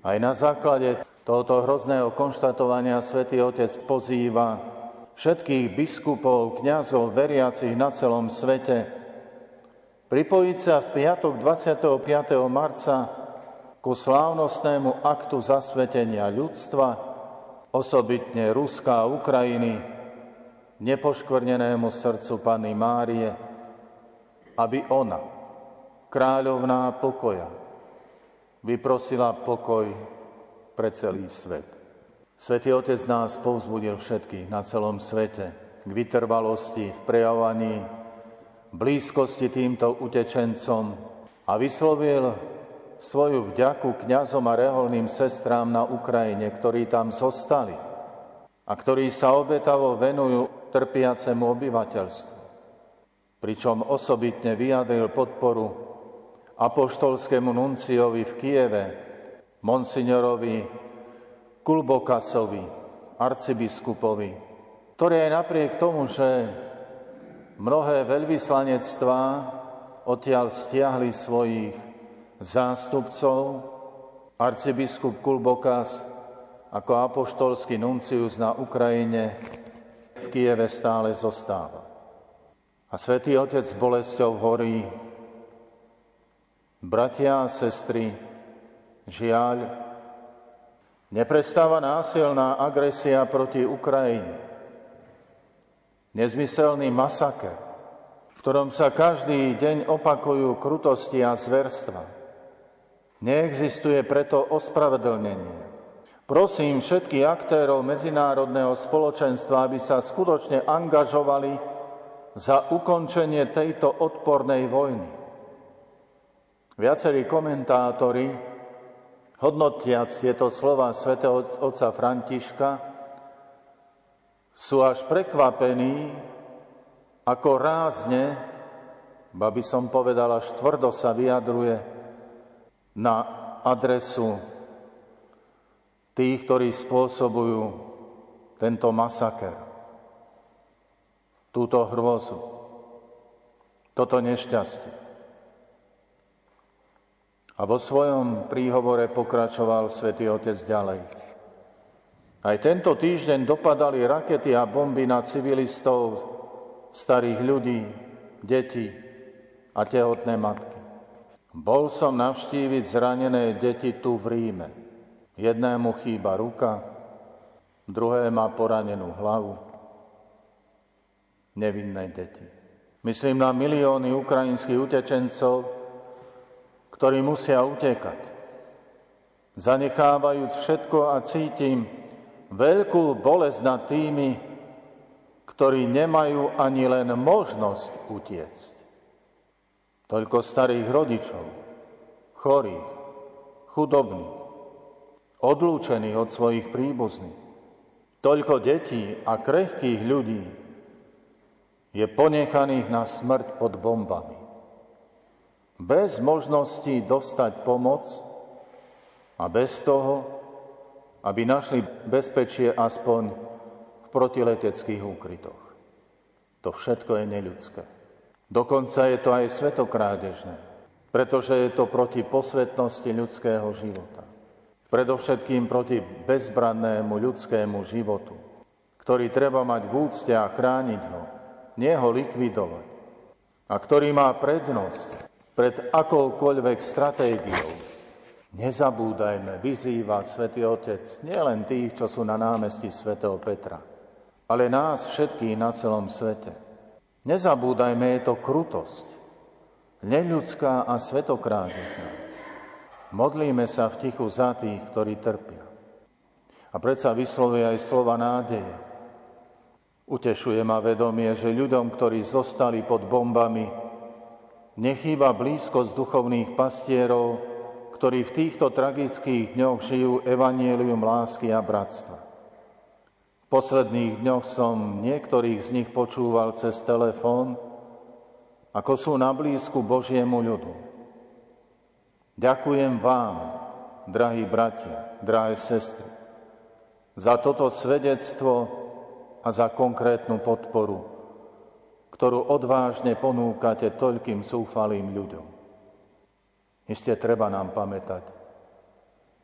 Aj na základe tohoto hrozného konštatovania svätý Otec pozýva všetkých biskupov, kňazov, veriacich na celom svete pripojiť sa v piatok 25. marca ku slávnostnému aktu zasvetenia ľudstva, osobitne Ruska a Ukrajiny, nepoškvrnenému srdcu Panny Márie, aby ona, kráľovná pokoja, vyprosila pokoj pre celý svet. Svetý Otec nás povzbudil všetkých na celom svete k vytrvalosti v prejavaní blízkosti týmto utečencom a vyslovil svoju vďaku kňazom a reholným sestrám na Ukrajine, ktorí tam zostali a ktorí sa obetavo venujú trpiacemu obyvateľstvu. Pričom osobitne vyjadril podporu apoštolskému nunciovi v Kieve, monsignorovi Kulbokasovi, arcibiskupovi, ktorý aj napriek tomu, že mnohé veľvyslanectvá odtiaľ stiahli svojich zástupcov, arcibiskup Kulbokas ako apoštolský nuncius na Ukrajine v Kieve stále zostáva. A svätý Otec s bolesťou horí, bratia a sestry, žiaľ, neprestáva násilná agresia proti Ukrajine. Nezmyselný masaker, v ktorom sa každý deň opakujú krutosti a zverstva. Neexistuje preto ospravedlnenie. Prosím všetkých aktérov medzinárodného spoločenstva, aby sa skutočne angažovali za ukončenie tejto odpornej vojny. Viacerí komentátori, hodnotiac tieto slova svätého otca Františka, sú až prekvapení, ako rázne, by som povedal, až tvrdo sa vyjadruje na adresu tých, ktorí spôsobujú tento masaker, túto hrôzu, toto nešťastie. A vo svojom príhovore pokračoval svätý Otec ďalej. Aj tento týždeň dopadali rakety a bomby na civilistov, starých ľudí, detí a tehotné matky. Bol som navštíviť zranené deti tu v Ríme. Jednému chýba ruka, druhé má poranenú hlavu. Nevinné deti. Myslím na milióny ukrajinských utečencov, ktorí musia utekať. Zanechávajúc všetko a cítim veľkú bolesť nad tými, ktorí nemajú ani len možnosť utiecť. Toľko starých rodičov, chorých, chudobných, odlúčených od svojich príbuzných. Toľko detí a krehkých ľudí je ponechaných na smrť pod bombami. Bez možnosti dostať pomoc a bez toho, aby našli bezpečie aspoň v protileteckých úkrytoch. To všetko je neľudské. Dokonca je to aj svetokrádežné, pretože je to proti posvetnosti ľudského života. Predovšetkým proti bezbrannému ľudskému životu, ktorý treba mať v úcte a chrániť ho, nie ho likvidovať. A ktorý má prednosť pred akoukoľvek stratégiou. Nezabúdajme, vyzýva Svetý Otec nielen tých, čo sú na námestí svätého Petra, ale nás všetkých na celom svete. Nezabúdajme, je to krutosť, neľudská a svetokrážetná. Modlíme sa v tichu za tých, ktorí trpia. A predsa vyslovuje aj slova nádeje. Utešuje ma vedomie, že ľuďom, ktorí zostali pod bombami, nechýba blízkosť duchovných pastierov, ktorí v týchto tragických dňoch žijú evanielium lásky a bratstva. V posledných dňoch som niektorých z nich počúval cez telefón, ako sú na blízku Božiemu ľudu. Ďakujem vám, drahí bratia, drahé sestry, za toto svedectvo a za konkrétnu podporu, ktorú odvážne ponúkate toľkým súfalým ľuďom. Isté treba nám pamätať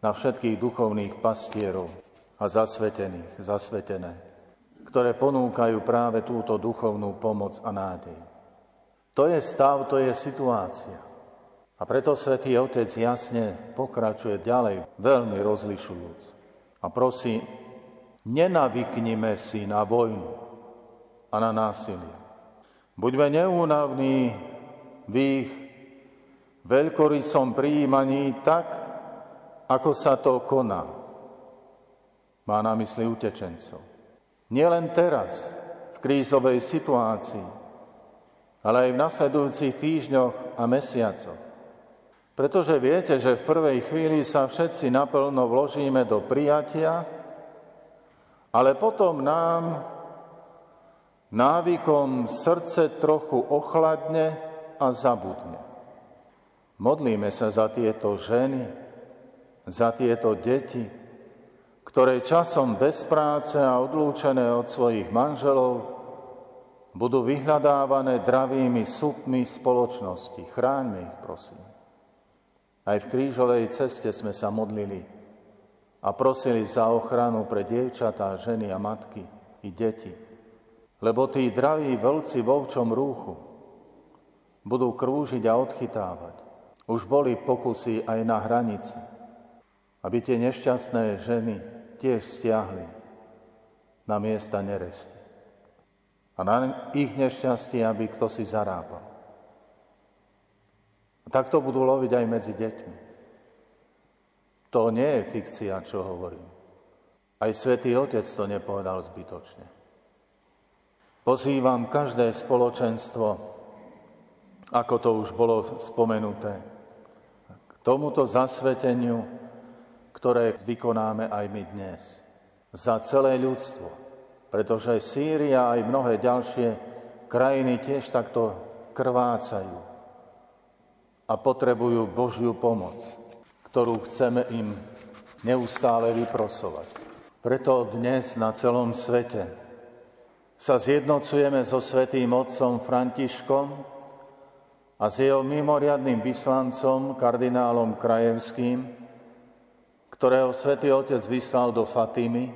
na všetkých duchovných pastierov a zasvetených, zasvetené, ktoré ponúkajú práve túto duchovnú pomoc a nádej. To je stav, to je situácia. A preto svätý Otec jasne pokračuje ďalej, veľmi rozlišujúc. A prosí, nenavyknime si na vojnu a na násilie. Buďme neúnavní v ich veľkorysom prijímaní tak, ako sa to koná. Má na mysli utečencov. Nielen teraz, v krízovej situácii, ale aj v nasledujúcich týždňoch a mesiacoch. Pretože viete, že v prvej chvíli sa všetci naplno vložíme do prijatia, ale potom nám návykom srdce trochu ochladne a zabudne. Modlíme sa za tieto ženy za tieto deti, ktoré časom bez práce a odlúčené od svojich manželov budú vyhľadávané dravými súpmi spoločnosti. Chráňme ich, prosím. Aj v krížovej ceste sme sa modlili a prosili za ochranu pre dievčatá, ženy a matky i deti. Lebo tí draví vlci vo včom rúchu budú krúžiť a odchytávať. Už boli pokusy aj na hranici, aby tie nešťastné ženy tiež stiahli na miesta neresti. A na ich nešťastie, aby kto si zarábal. Tak to budú loviť aj medzi deťmi. To nie je fikcia, čo hovorím. Aj svätý Otec to nepovedal zbytočne. Pozývam každé spoločenstvo, ako to už bolo spomenuté, tomuto zasveteniu, ktoré vykonáme aj my dnes. Za celé ľudstvo. Pretože Sýria aj mnohé ďalšie krajiny tiež takto krvácajú a potrebujú Božiu pomoc, ktorú chceme im neustále vyprosovať. Preto dnes na celom svete sa zjednocujeme so Svetým Otcom Františkom, a s jeho mimoriadným vyslancom, kardinálom Krajevským, ktorého svätý Otec vyslal do Fatimy,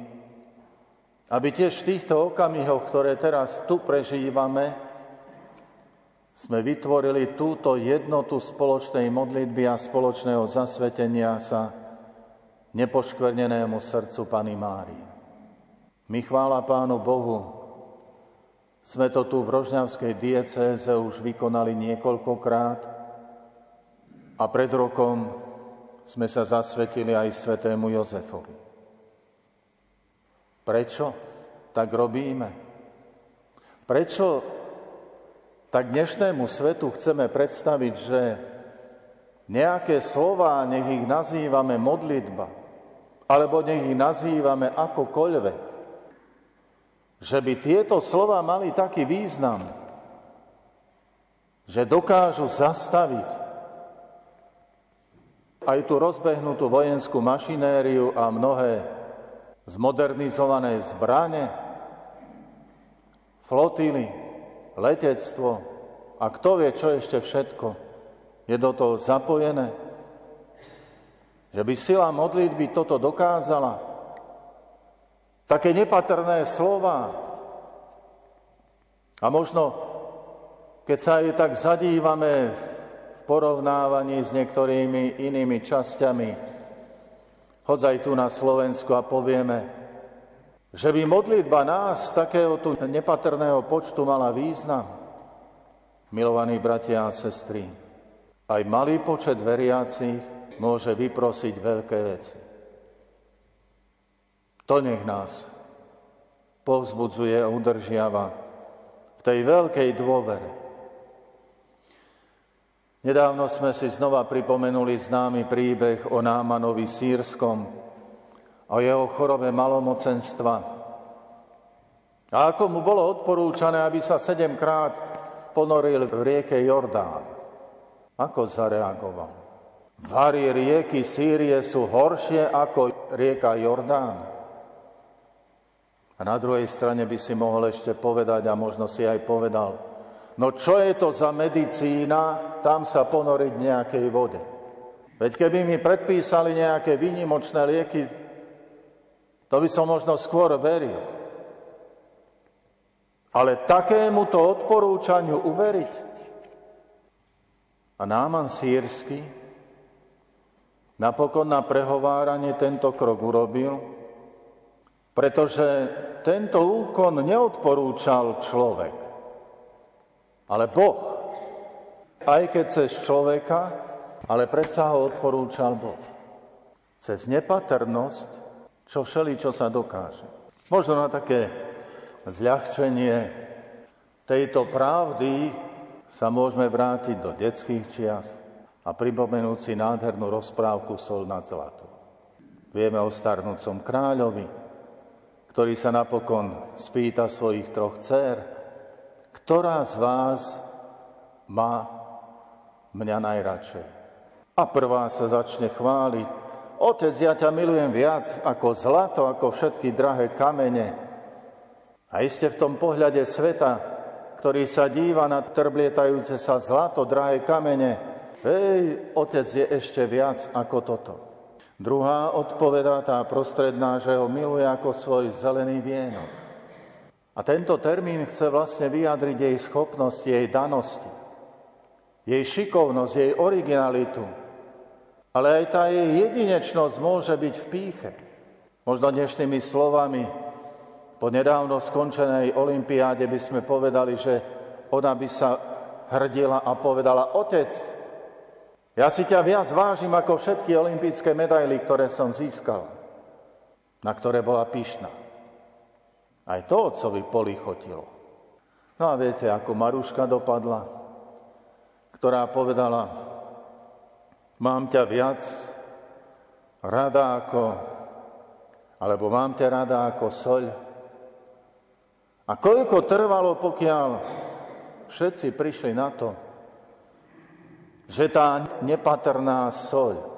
aby tiež v týchto okamihoch, ktoré teraz tu prežívame, sme vytvorili túto jednotu spoločnej modlitby a spoločného zasvetenia sa nepoškvrnenému srdcu Pany Márie. My chvála Pánu Bohu, sme to tu v Rožňavskej diecéze už vykonali niekoľkokrát a pred rokom sme sa zasvetili aj svetému Jozefovi. Prečo tak robíme? Prečo tak dnešnému svetu chceme predstaviť, že nejaké slova, nech ich nazývame modlitba, alebo nech ich nazývame akokoľvek, že by tieto slova mali taký význam, že dokážu zastaviť aj tú rozbehnutú vojenskú mašinériu a mnohé zmodernizované zbrane, flotily, letectvo a kto vie, čo ešte všetko je do toho zapojené. Že by sila modlitby toto dokázala, také nepatrné slova. A možno, keď sa aj tak zadívame v porovnávaní s niektorými inými časťami, hoď aj tu na Slovensku a povieme, že by modlitba nás, takého tu nepatrného počtu, mala význam. Milovaní bratia a sestry, aj malý počet veriacich môže vyprosiť veľké veci. To nech nás povzbudzuje a udržiava v tej veľkej dôvere. Nedávno sme si znova pripomenuli známy príbeh o Námanovi sírskom, o jeho chorobe malomocenstva. A ako mu bolo odporúčané, aby sa sedemkrát ponoril v rieke Jordán. Ako zareagoval? Vary rieky Sýrie sú horšie ako rieka Jordán. A na druhej strane by si mohol ešte povedať, a možno si aj povedal, no čo je to za medicína, tam sa ponoriť v nejakej vode. Veď keby mi predpísali nejaké výnimočné lieky, to by som možno skôr veril. Ale takémuto odporúčaniu uveriť. A Náman sírsky napokon na prehováranie tento krok urobil, pretože tento úkon neodporúčal človek, ale Boh. Aj keď cez človeka, ale predsa ho odporúčal Boh. Cez nepatrnosť, čo všeli, čo sa dokáže. Možno na také zľahčenie tejto pravdy sa môžeme vrátiť do detských čias a pripomenúť si nádhernú rozprávku Sol nad zlato. Vieme o starnúcom kráľovi, ktorý sa napokon spýta svojich troch dcer, ktorá z vás má mňa najradšej. A prvá sa začne chváliť, Otec, ja ťa milujem viac ako zlato, ako všetky drahé kamene. A iste v tom pohľade sveta, ktorý sa díva na trblietajúce sa zlato, drahé kamene, hej, Otec je ešte viac ako toto. Druhá odpovedá tá prostredná, že ho miluje ako svoj zelený vienok. A tento termín chce vlastne vyjadriť jej schopnosť, jej danosti, jej šikovnosť, jej originalitu, ale aj tá jej jedinečnosť môže byť v píche. Možno dnešnými slovami po nedávno skončenej olympiáde by sme povedali, že ona by sa hrdila a povedala, otec, ja si ťa viac vážim ako všetky olympijské medaily, ktoré som získal, na ktoré bola pyšná. Aj to otcovi polichotilo. No a viete, ako Maruška dopadla, ktorá povedala, Mám ťa viac rada ako, alebo mám ťa rada ako soľ. A koľko trvalo, pokiaľ všetci prišli na to, že tá nepatrná soľ,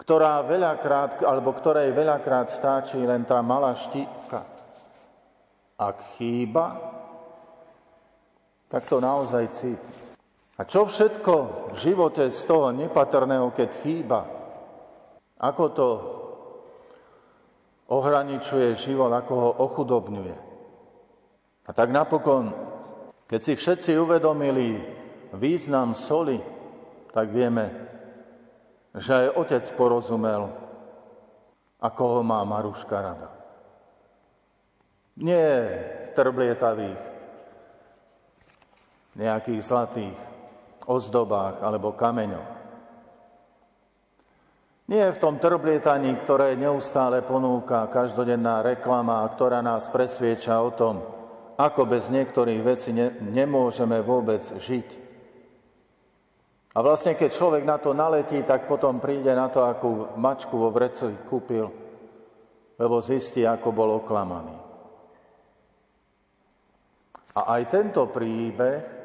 ktorá veľakrát, alebo ktorej veľakrát stáči len tá malá štípka, ak chýba, tak to naozaj cíti. A čo všetko v živote z toho nepatrného, keď chýba? Ako to ohraničuje život, ako ho ochudobňuje? A tak napokon, keď si všetci uvedomili význam soli, tak vieme, že aj otec porozumel, ako ho má Maruška rada. Nie v trblietavých, nejakých zlatých, ozdobách alebo kameňoch. Nie v tom trblietaní, ktoré neustále ponúka každodenná reklama, ktorá nás presvieča o tom, ako bez niektorých vecí ne, nemôžeme vôbec žiť. A vlastne, keď človek na to naletí, tak potom príde na to, akú mačku vo vrecu kúpil, lebo zistí, ako bol oklamaný. A aj tento príbeh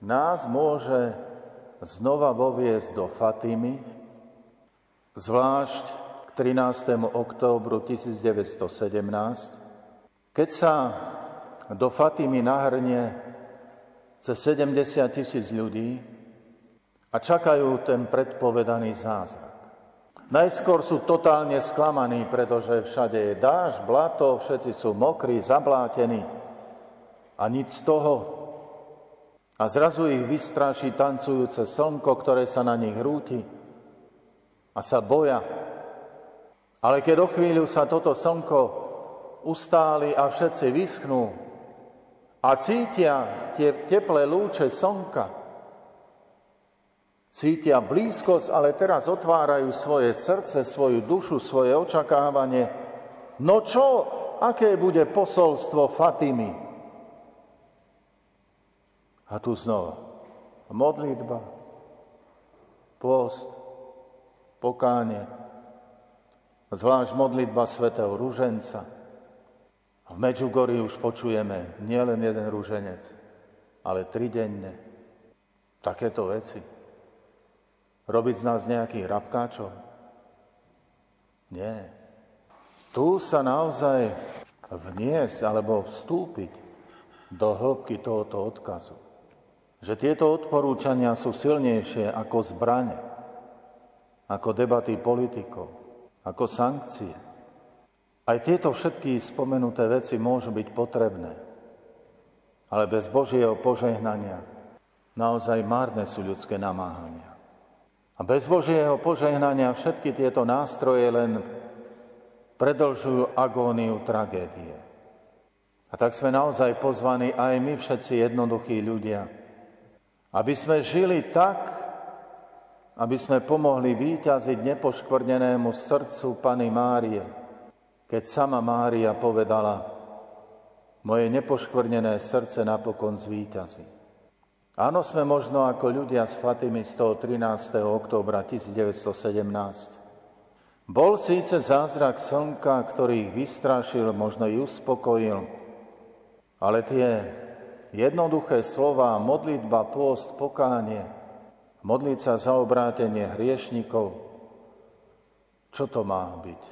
nás môže znova voviesť do Fatimy, zvlášť k 13. októbru 1917, keď sa do Fatimy nahrnie cez 70 tisíc ľudí a čakajú ten predpovedaný zázrak. Najskôr sú totálne sklamaní, pretože všade je dáž, blato, všetci sú mokrí, zablátení a nič z toho a zrazu ich vystráši tancujúce slnko, ktoré sa na nich hrúti a sa boja. Ale keď o chvíľu sa toto slnko ustáli a všetci vyschnú a cítia tie teplé lúče slnka, cítia blízkosť, ale teraz otvárajú svoje srdce, svoju dušu, svoje očakávanie. No čo, aké bude posolstvo Fatimy? A tu znova. Modlitba, post, pokánie, zvlášť modlitba svätého Rúženca. A v Medžugorí už počujeme nielen jeden rúženec, ale tridenne. Takéto veci. Robiť z nás nejakých rabkáčov? Nie. Tu sa naozaj vniesť alebo vstúpiť do hĺbky tohoto odkazu že tieto odporúčania sú silnejšie ako zbrane, ako debaty politikov, ako sankcie. Aj tieto všetky spomenuté veci môžu byť potrebné, ale bez Božieho požehnania naozaj márne sú ľudské namáhania. A bez Božieho požehnania všetky tieto nástroje len predlžujú agóniu tragédie. A tak sme naozaj pozvaní aj my všetci jednoduchí ľudia, aby sme žili tak, aby sme pomohli výťaziť nepoškvrnenému srdcu Pany Márie, keď sama Mária povedala, moje nepoškvrnené srdce napokon zvíťazí. Áno, sme možno ako ľudia z Fatimy z toho 13. októbra 1917. Bol síce zázrak slnka, ktorý ich vystrašil, možno i uspokojil, ale tie jednoduché slova, modlitba, pôst, pokánie, modliť sa za obrátenie hriešnikov, Čo to má byť?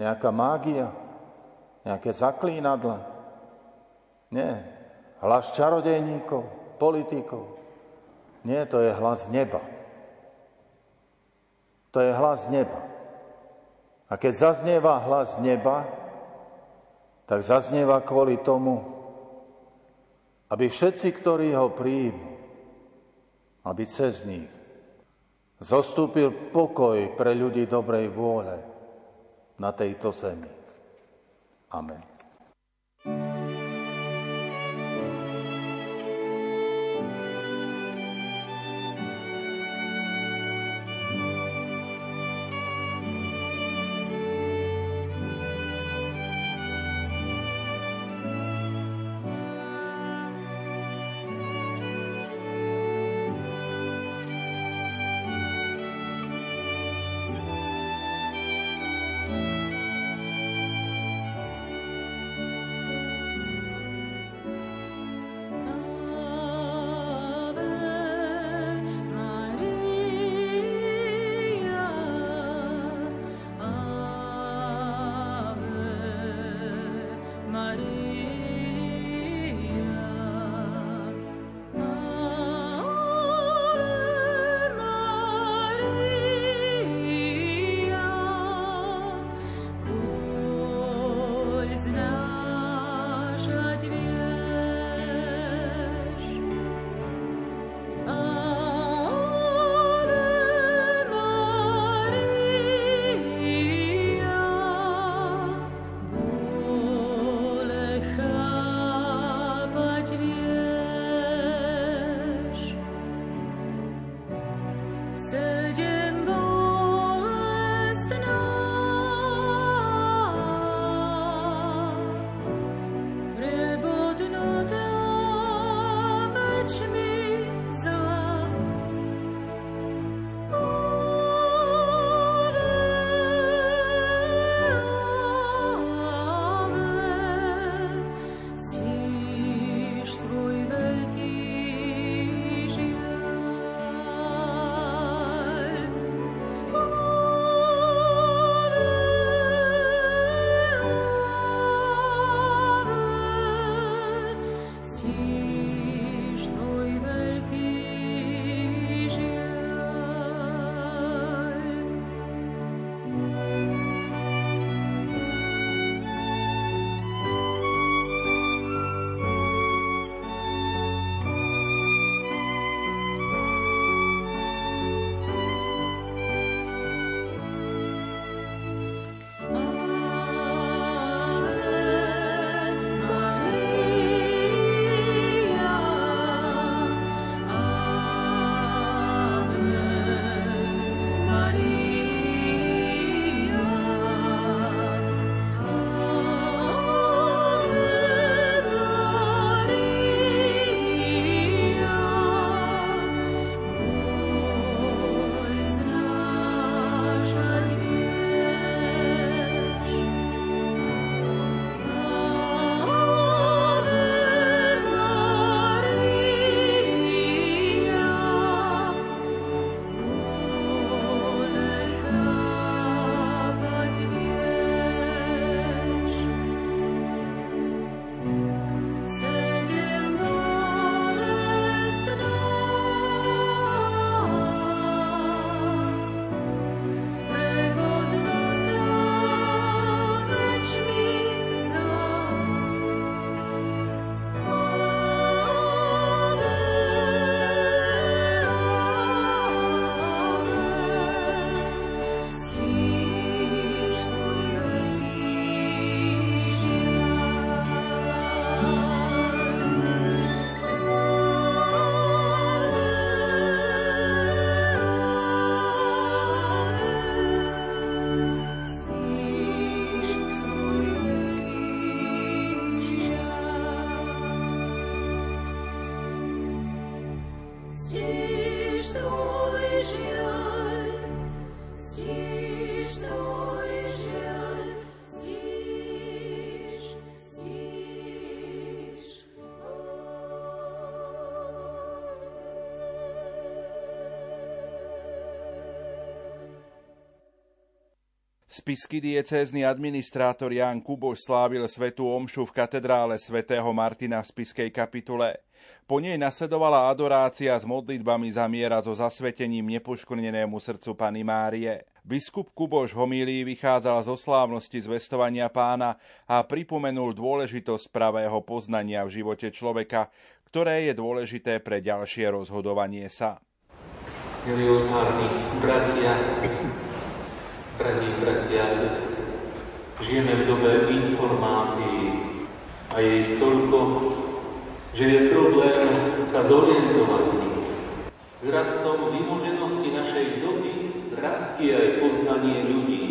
Nejaká mágia? Nejaké zaklínadla? Nie. Hlas čarodejníkov, politikov. Nie, to je hlas neba. To je hlas neba. A keď zaznieva hlas neba, tak zaznieva kvôli tomu, aby všetci, ktorí ho príjmu, aby cez nich zostúpil pokoj pre ľudí dobrej vôle na tejto zemi. Amen. Spisky diecézny administrátor Jan Kuboš slávil svetú omšu v katedrále svätého Martina v spiskej kapitule. Po nej nasledovala adorácia s modlitbami za miera so zasvetením nepoškvrnenému srdcu Pany Márie. Biskup Kuboš homílí vychádzal zo slávnosti zvestovania pána a pripomenul dôležitosť pravého poznania v živote človeka, ktoré je dôležité pre ďalšie rozhodovanie sa. Milí bratia, Drahí bratia a sestry, žijeme v dobe informácií a je ich toľko, že je problém sa zorientovať v nich. S rastom vymoženosti našej doby rastie aj poznanie ľudí.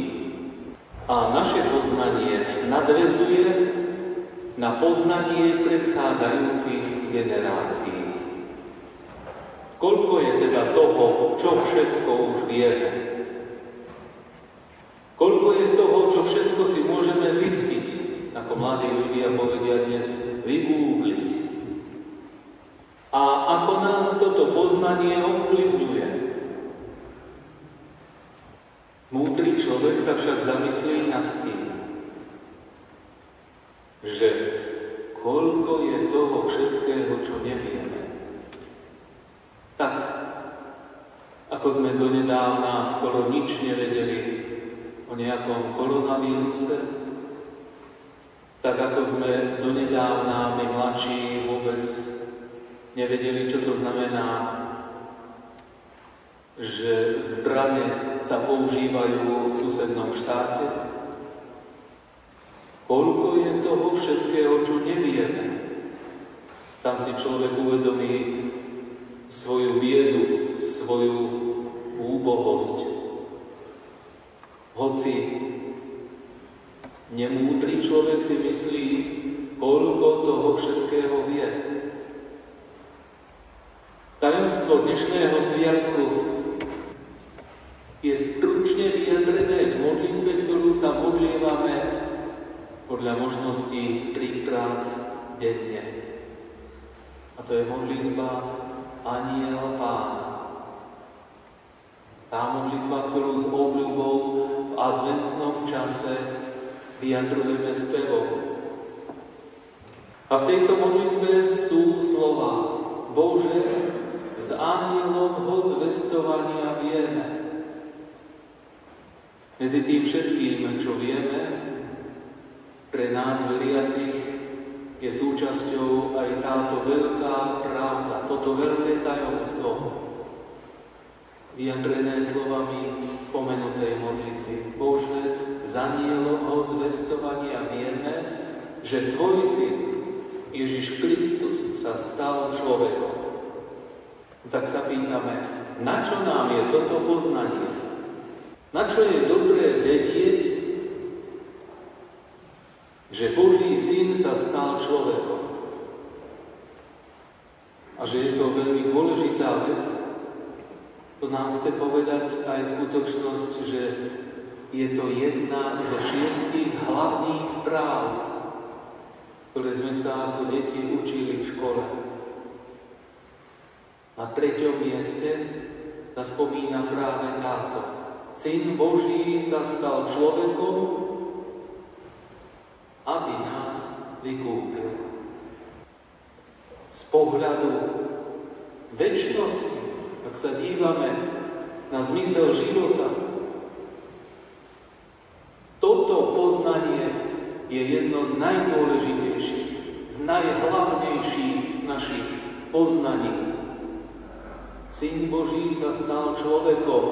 A naše poznanie nadvezuje na poznanie predchádzajúcich generácií. Koľko je teda toho, čo všetko už vieme? Koľko je toho, čo všetko si môžeme zistiť, ako mladí ľudia povedia dnes, vygoogliť. A ako nás toto poznanie ovplyvňuje. Múdry človek sa však zamyslí nad tým, že koľko je toho všetkého, čo nevieme. Tak, ako sme donedávna skoro nič nevedeli o nejakom koronavíruse, tak ako sme donedávna my mladší vôbec nevedeli, čo to znamená, že zbrane sa používajú v susednom štáte. Koľko je toho všetkého, čo nevieme. Tam si človek uvedomí svoju biedu, svoju úbohosť, hoci nemúdry človek si myslí, koľko toho všetkého vie. Tajemstvo dnešného sviatku je stručne vyjadrené v modlitbe, ktorú sa modlievame podľa možností trikrát denne. A to je modlitba Aniela Pána. Tá modlitba, ktorú s obľubou v adventnom čase vyjadrujeme spevom. A v tejto modlitbe sú slova Bože, s anielom ho zvestovania vieme. Medzi tým všetkým, čo vieme, pre nás veriacich je súčasťou aj táto veľká pravda, toto veľké tajomstvo, vyjadrené slovami spomenutej modlitby. Bože, za ho zvestovania vieme, že Tvoj syn Ježiš Kristus sa stal človekom. Tak sa pýtame, na čo nám je toto poznanie? Na čo je dobré vedieť, že Boží syn sa stal človekom? A že je to veľmi dôležitá vec, to nám chce povedať aj skutočnosť, že je to jedna zo šiestich hlavných práv, ktoré sme sa ako deti učili v škole. Na treťom mieste sa spomína práve táto. Syn Boží sa stal človekom, aby nás vykúpil. Z pohľadu väčšnosti ak sa dívame na zmysel života, toto poznanie je jedno z najdôležitejších, z najhlavnejších našich poznaní. Syn Boží sa stal človekom,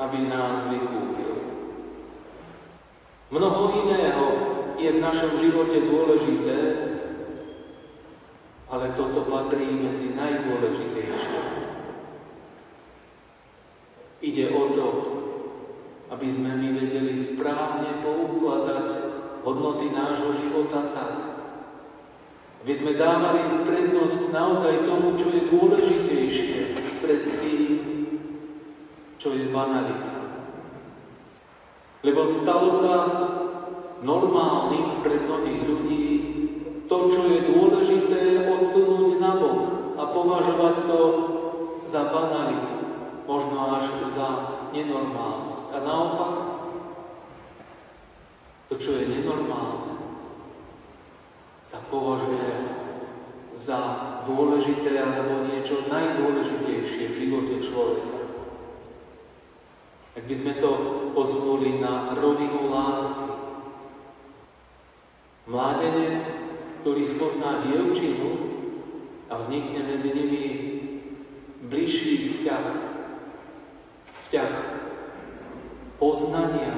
aby nás vykúpil. Mnoho iného je v našom živote dôležité, ale toto patrí medzi najdôležitejšie. Ide o to, aby sme my vedeli správne poukladať hodnoty nášho života tak, aby sme dávali prednosť naozaj tomu, čo je dôležitejšie pred tým, čo je banalita. Lebo stalo sa normálnym pre mnohých ľudí to, čo je dôležité, odsunúť na bok a považovať to za banalitu možno až za nenormálnosť. A naopak, to, čo je nenormálne, sa považuje za dôležité alebo niečo najdôležitejšie v živote človeka. Ak by sme to posunuli na rovinu lásky. Mládenec, ktorý spozná dievčinu a vznikne medzi nimi bližší vzťah, vzťah poznania,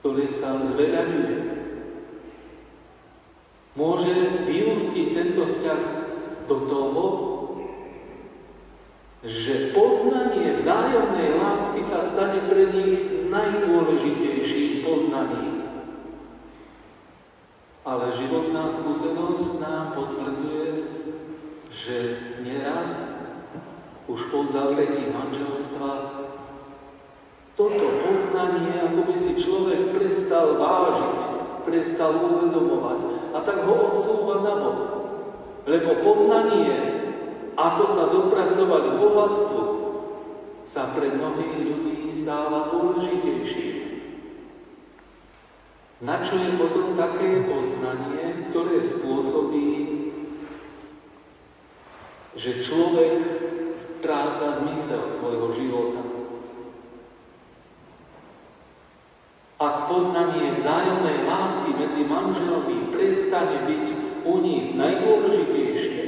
ktoré sa zveľaňuje, môže vyústiť tento vzťah do toho, že poznanie vzájomnej lásky sa stane pre nich najdôležitejším poznaním. Ale životná skúsenosť nám potvrdzuje, že neraz už po zavretí manželstva toto poznanie, ako by si človek prestal vážiť, prestal uvedomovať a tak ho odsúva na Boh. Lebo poznanie, ako sa dopracovať k bohatstvu, sa pre mnohých ľudí stáva dôležitejším. Na čo je potom také poznanie, ktoré spôsobí, že človek stráca zmysel svojho života. Ak poznanie vzájomnej lásky medzi manželmi prestane byť u nich najdôležitejšie,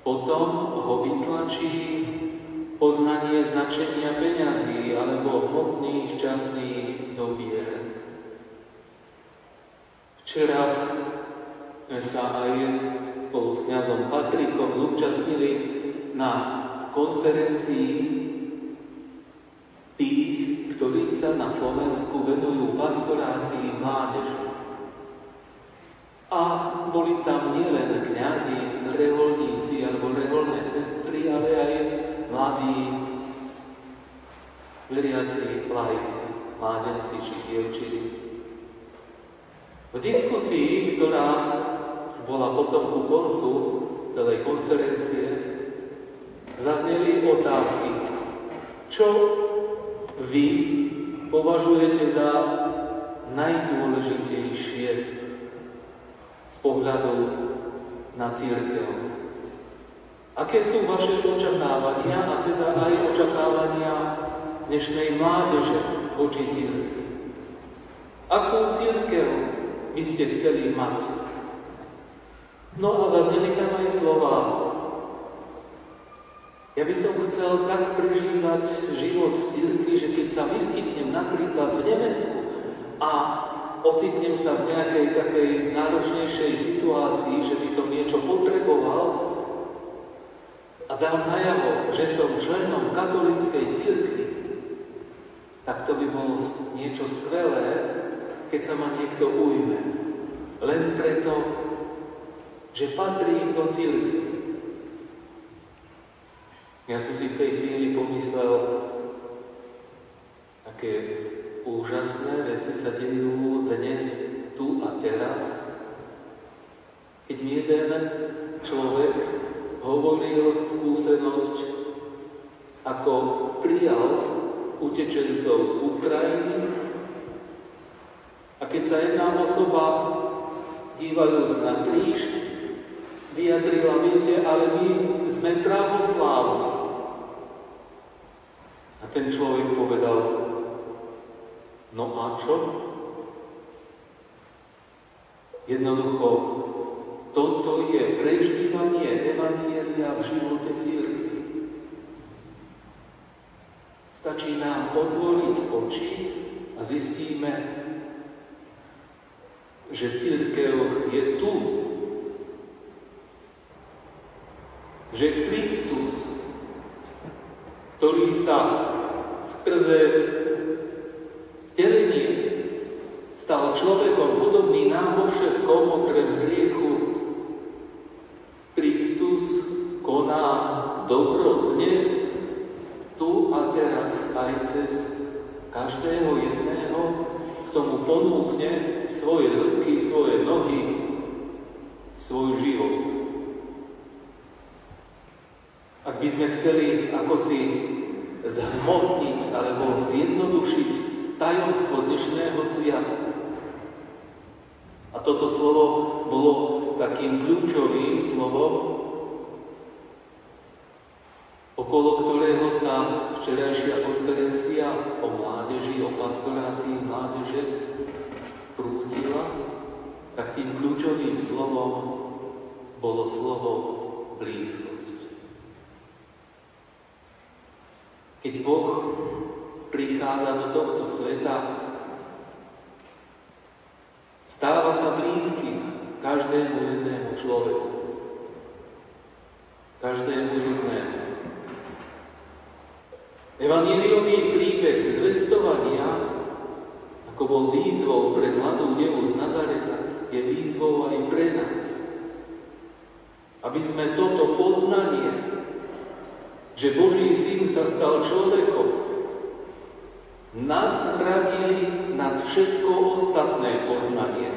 potom ho vytlačí poznanie značenia peňazí alebo hmotných častných dobier. Včera sa aj spolu s kňazom Patrikom zúčastnili na konferencii tých, ktorí sa na Slovensku venujú pastorácii mládeže. A boli tam nielen kňazi, reholníci alebo reholné sestry, ale aj mladí veriaci laici, mládenci či dievčiny. V diskusii, ktorá bola potom ku koncu celej konferencie, zazneli otázky, čo vy považujete za najdôležitejšie z pohľadu na církev. Aké sú vaše očakávania a teda aj očakávania dnešnej mládeže voči církvi? Akú církev by ste chceli mať? No a zazneli tam aj slova ja by som chcel tak prežívať život v cirkvi, že keď sa vyskytnem napríklad v Nemecku a ocitnem sa v nejakej takej náročnejšej situácii, že by som niečo potreboval a dám najavo, že som členom katolíckej cirkvi, tak to by bolo niečo skvelé, keď sa ma niekto ujme. Len preto, že patrím do cirkvi. Ja som si v tej chvíli pomyslel, aké úžasné veci sa dejú dnes, tu a teraz. Keď jeden človek hovoril skúsenosť, ako prijal utečencov z Ukrajiny a keď sa jedna osoba dívajúc na kríž, vyjadrila, viete, ale my sme pravoslávni. A ten človek povedal, no a čo? Jednoducho, toto je prežívanie Evanielia v živote církvy. Stačí nám otvoriť oči a zistíme, že církev je tu. Že Kristus ktorý sa skrze vtelenie stal človekom podobný nám vo všetkom okrem hriechu. Kristus koná dobro dnes, tu a teraz aj cez každého jedného, k tomu ponúkne svoje ruky, svoje nohy, svoj život. By sme chceli ako si zhmotniť alebo zjednodušiť tajomstvo dnešného sviatku. A toto slovo bolo takým kľúčovým slovom, okolo ktorého sa včerajšia konferencia o mládeži, o pastorácii mládeže prútila, tak tým kľúčovým slovom bolo slovo blízkosť. Keď Boh prichádza do tohto sveta, stáva sa blízkym každému jednému človeku. Každému jednému. Evangeliový príbeh zvestovania, ako bol výzvou pre mladú devu z Nazareta, je výzvou aj pre nás. Aby sme toto poznanie, že Boží syn sa stal človekom, nadradili nad všetko ostatné poznanie.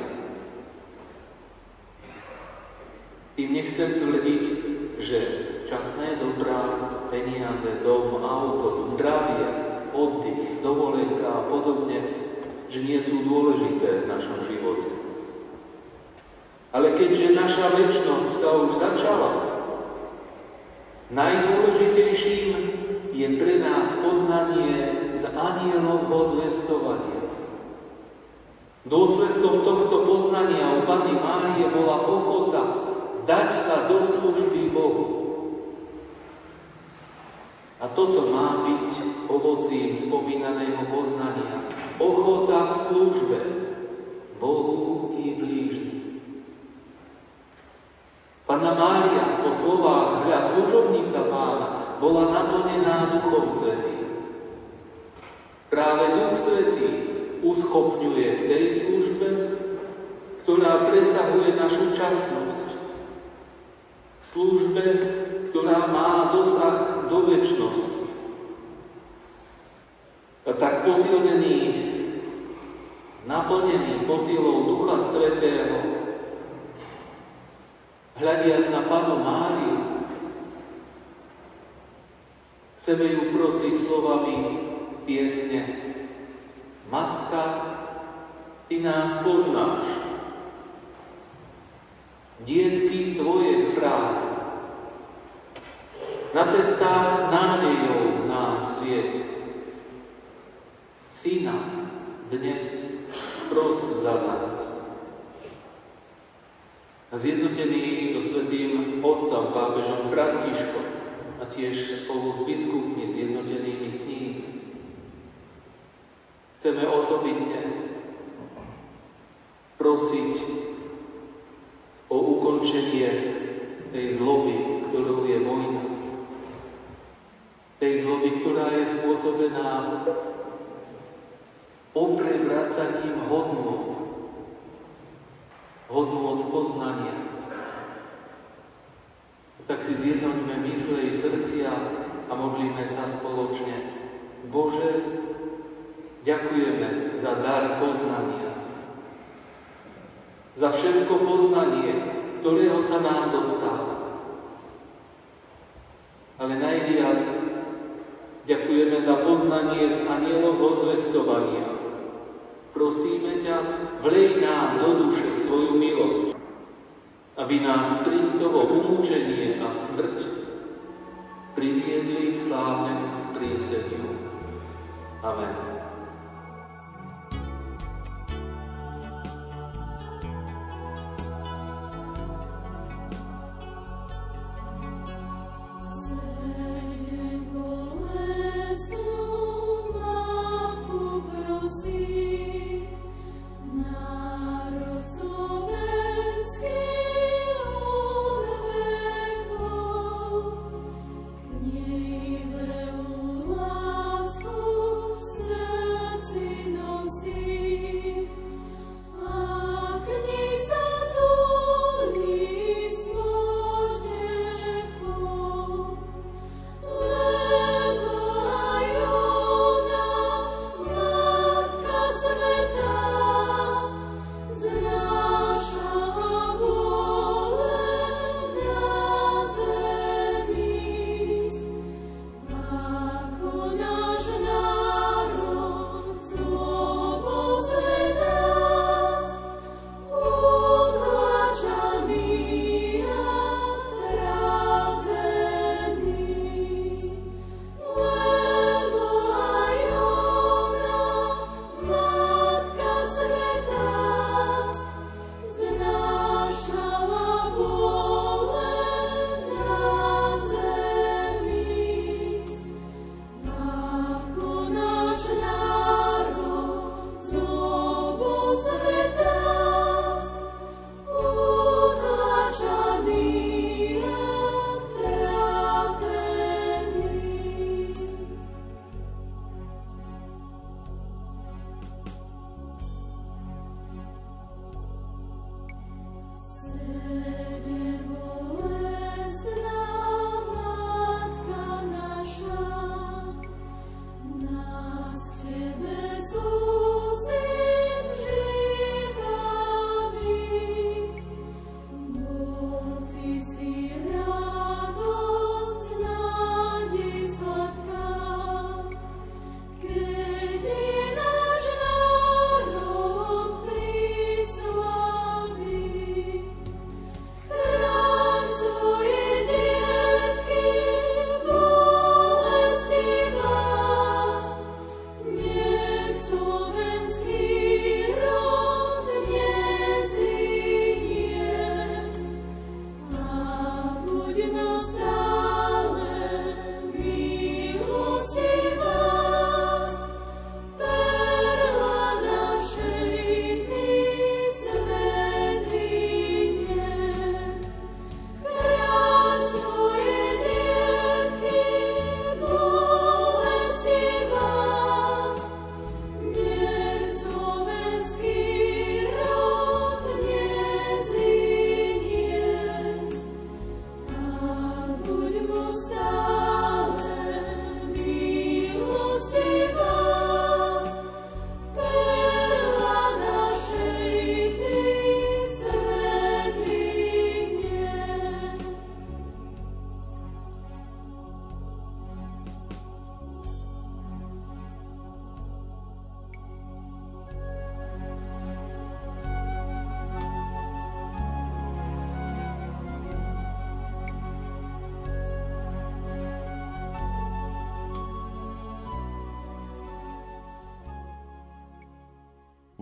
Tým nechcem tvrdiť, že časné dobrá, peniaze, dom, auto, zdravie, oddych, dovolenka a podobne, že nie sú dôležité v našom živote. Ale keďže naša väčnosť sa už začala, najdôležitejším je pre nás poznanie z anielovho zvestovania. Dôsledkom tohto poznania u Pany Márie bola ochota dať sa do služby Bohu. A toto má byť ovocím spomínaného poznania. Ochota k službe Bohu i blížnym. Pana Mária po slovách hľa služobnica pána bola naplnená Duchom Svetým. Práve Duch Svetý uschopňuje k tej službe, ktorá presahuje našu časnosť. Službe, ktorá má dosah do väčšnosti. A tak posilnený, naplnený posilou Ducha Svetého, hľadiac na Panu Máriu, chceme ju prosiť slovami piesne Matka, Ty nás poznáš. Dietky svoje práve. Na cestách nádejou nám svieť. Syna dnes pros za nás. Zjednotený so svetým otcom pápežom Františkom a tiež spolu s biskupmi zjednotenými s ním Chceme osobitne prosiť o ukončenie tej zloby, ktorou je vojna. Tej zloby, ktorá je spôsobená oprevracaním hodnot, hodnot poznania. Tak si zjednoťme mysle i srdcia a modlíme sa spoločne. Bože, Ďakujeme za dar poznania. Za všetko poznanie, ktorého sa nám dostáva. Ale najviac ďakujeme za poznanie z anielovho zvestovania. Prosíme ťa, vlej nám do duše svoju milosť, aby nás Kristovo umúčenie a smrť priviedli k slávnemu skrieseniu. Amen.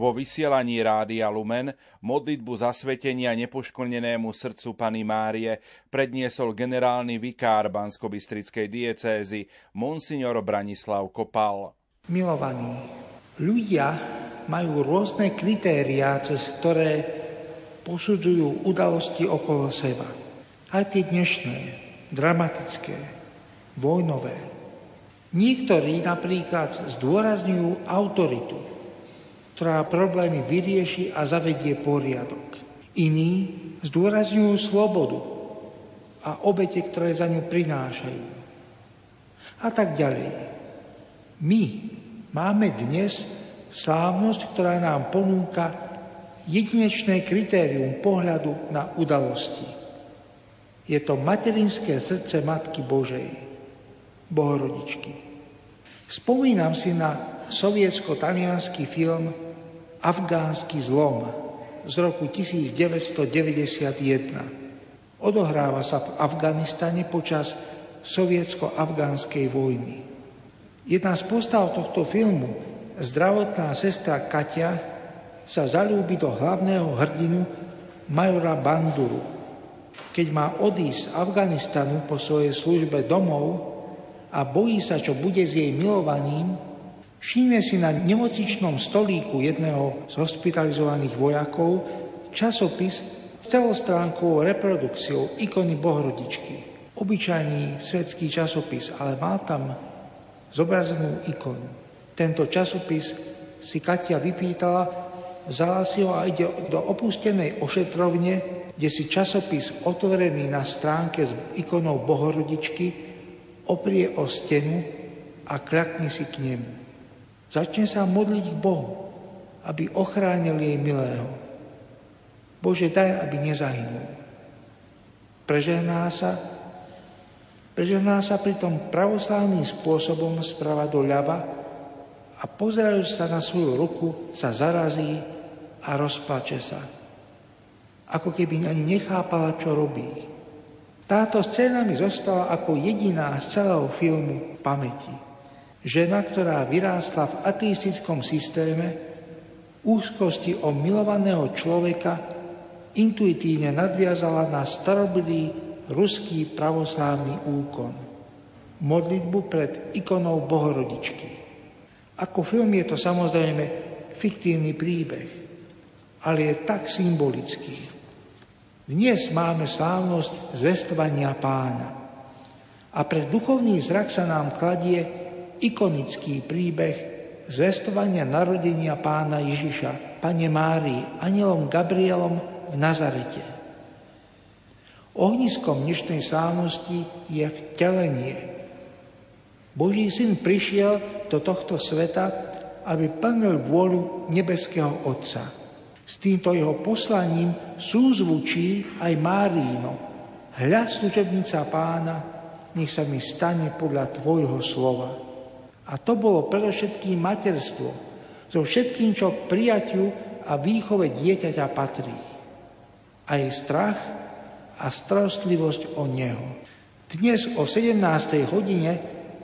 Vo vysielaní Rádia Lumen modlitbu zasvetenia nepoškvrnenému srdcu Pany Márie predniesol generálny vikár Banskobystrickej diecézy Monsignor Branislav Kopal. Milovaní, ľudia majú rôzne kritériá, cez ktoré posudzujú udalosti okolo seba. Aj tie dnešné, dramatické, vojnové. Niektorí napríklad zdôrazňujú autoritu, ktorá problémy vyrieši a zavedie poriadok. Iní zdôrazňujú slobodu a obete, ktoré za ňu prinášajú. A tak ďalej. My máme dnes slávnosť, ktorá nám ponúka jedinečné kritérium pohľadu na udalosti. Je to materinské srdce Matky Božej, Bohorodičky. Spomínam si na sovietsko-talianský film Afgánsky zlom z roku 1991. Odohráva sa v Afganistane počas sovietsko-afgánskej vojny. Jedna z postav tohto filmu, zdravotná sestra Katia, sa zalúbi do hlavného hrdinu majora Banduru. Keď má odísť z Afganistanu po svojej službe domov a bojí sa, čo bude s jej milovaním, Všimne si na nemocničnom stolíku jedného z hospitalizovaných vojakov časopis s celostránkovou reprodukciou ikony Bohorodičky. Obyčajný svetský časopis, ale má tam zobrazenú ikonu. Tento časopis si Katia vypýtala, vzala si ho a ide do opustenej ošetrovne, kde si časopis otvorený na stránke s ikonou Bohorodičky oprie o stenu a kľakne si k nemu. Začne sa modliť k Bohu, aby ochránil jej milého. Bože, daj, aby nezahynul. Prežehná sa, prežehná sa pritom pravoslávnym spôsobom sprava do ľava a pozerajúc sa na svoju ruku, sa zarazí a rozplače sa. Ako keby ani nechápala, čo robí. Táto scéna mi zostala ako jediná z celého filmu v pamäti. Žena, ktorá vyrástla v ateistickom systéme, úzkosti o milovaného človeka intuitívne nadviazala na starobilý ruský pravoslávny úkon. Modlitbu pred ikonou Bohorodičky. Ako film je to samozrejme fiktívny príbeh, ale je tak symbolický. Dnes máme slávnosť zvestovania pána a pre duchovný zrak sa nám kladie ikonický príbeh zvestovania narodenia pána Ježiša, pane Márii, anielom Gabrielom v Nazarete. Ohniskom dnešnej slávnosti je vtelenie. Boží syn prišiel do tohto sveta, aby plnil vôľu nebeského Otca. S týmto jeho poslaním súzvučí aj Márino, Hľa služebnica pána, nech sa mi stane podľa tvojho slova. A to bolo predovšetkým materstvo, so všetkým, čo prijatiu a výchove dieťaťa patrí. Aj strach a starostlivosť o neho. Dnes o 17. hodine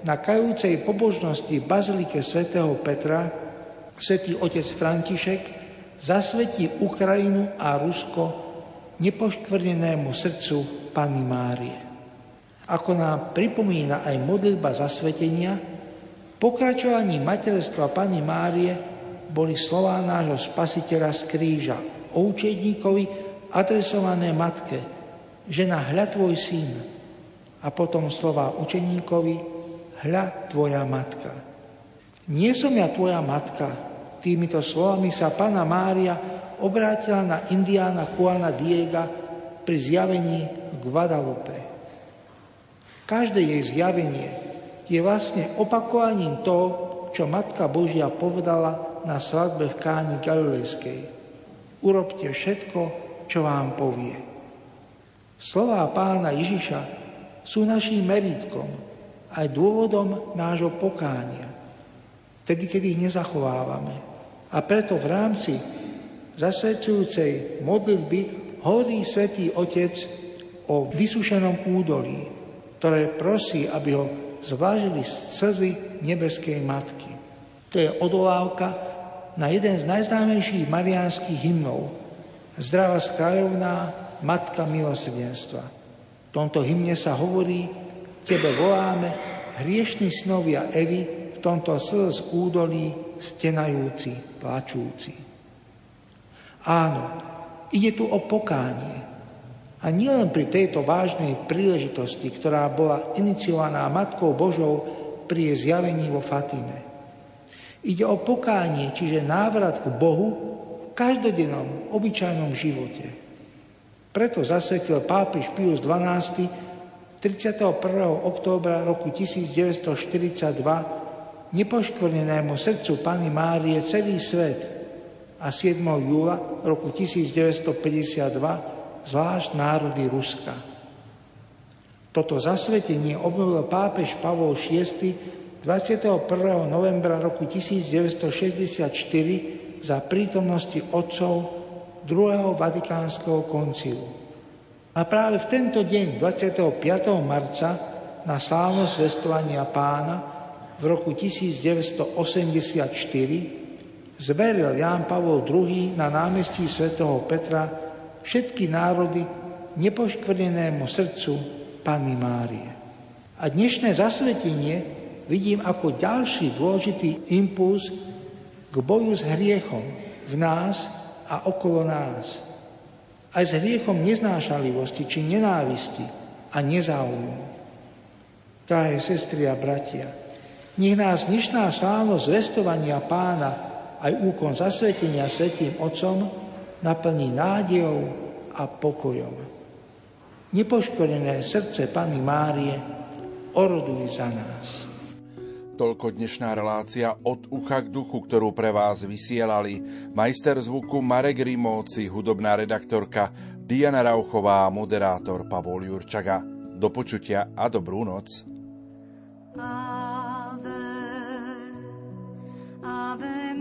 na kajúcej pobožnosti v Bazilike svätého Petra svätý otec František zasvetí Ukrajinu a Rusko nepoškvrnenému srdcu Panny Márie. Ako nám pripomína aj modlitba zasvetenia, pokračovaní materstva Panny Márie boli slová nášho spasiteľa z kríža o učedníkovi adresované matke, žena hľa tvoj syn, a potom slova učeníkovi, hľa tvoja matka. Nie som ja tvoja matka, týmito slovami sa Pana Mária obrátila na indiána Juana Diega pri zjavení Guadalupe. Každé jej zjavenie je vlastne opakovaním toho, čo Matka Božia povedala na svadbe v Káni Galilejskej. Urobte všetko, čo vám povie. Slová pána Ježiša sú našim meritkom aj dôvodom nášho pokánia, tedy, keď ich nezachovávame. A preto v rámci zasvedcujúcej modlitby hovorí svätý Otec o vysušenom údolí, ktoré prosí, aby ho zvážili slzy nebeskej Matky. To je odolávka na jeden z najznámejších mariánskych hymnov Zdravá skráľovná Matka milosrdenstva. V tomto hymne sa hovorí, tebe voláme, hriešní snovia Evy, v tomto slz údolí stenajúci, plačúci. Áno, ide tu o pokánie. A nielen pri tejto vážnej príležitosti, ktorá bola iniciovaná Matkou Božou pri jej zjavení vo Fatime. Ide o pokánie, čiže návrat k Bohu v každodennom, obyčajnom živote. Preto zasvetil pápež Pius XII 31. októbra roku 1942 nepoškvrnenému srdcu Pany Márie celý svet – a 7. júla roku 1952 zvlášť národy Ruska. Toto zasvetenie obnovil pápež Pavol VI 21. novembra roku 1964 za prítomnosti otcov druhého Vatikánskeho koncilu. A práve v tento deň, 25. marca, na slávnosť vestovania pána v roku 1984 zveril Ján Pavol II na námestí svätého Petra všetky národy nepoškvrnenému srdcu Panny Márie. A dnešné zasvetenie vidím ako ďalší dôležitý impuls k boju s hriechom v nás a okolo nás. Aj s hriechom neznášalivosti či nenávisti a nezáujmu. Drahé sestry a bratia, nech nás dnešná slávnosť zvestovania pána aj úkon zasvetenia Svetým Otcom naplní nádejou a pokojom. Nepoškodené srdce Pany Márie oroduj za nás. Toľko dnešná relácia od ucha k duchu, ktorú pre vás vysielali majster zvuku Marek Rimóci, hudobná redaktorka Diana Rauchová a moderátor Pavol Jurčaga. Do počutia a dobrú noc. Ave, Ave in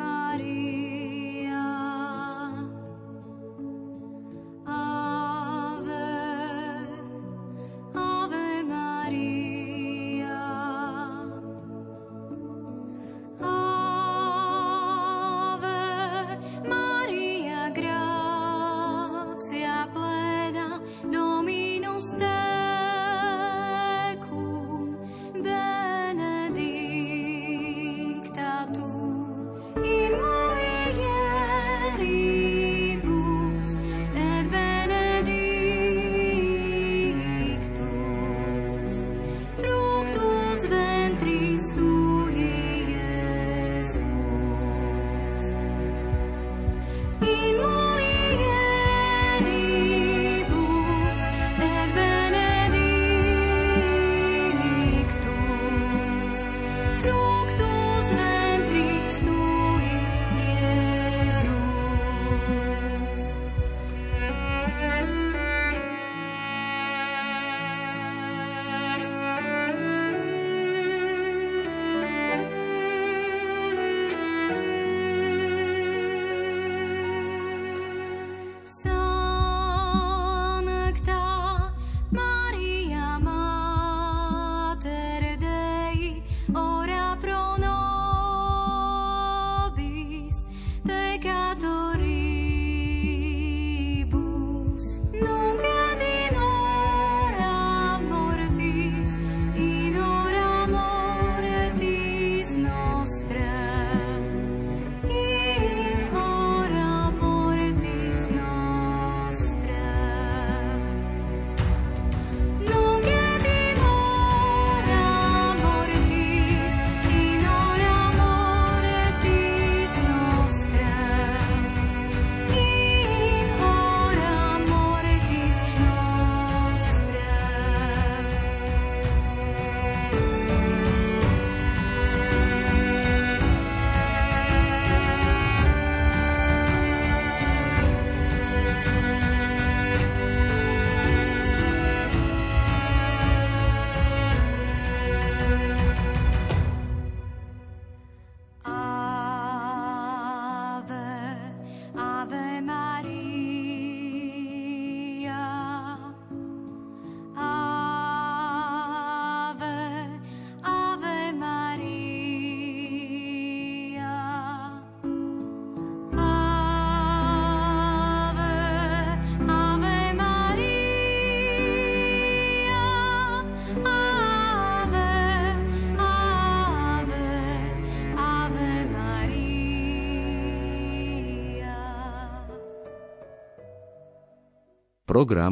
программ.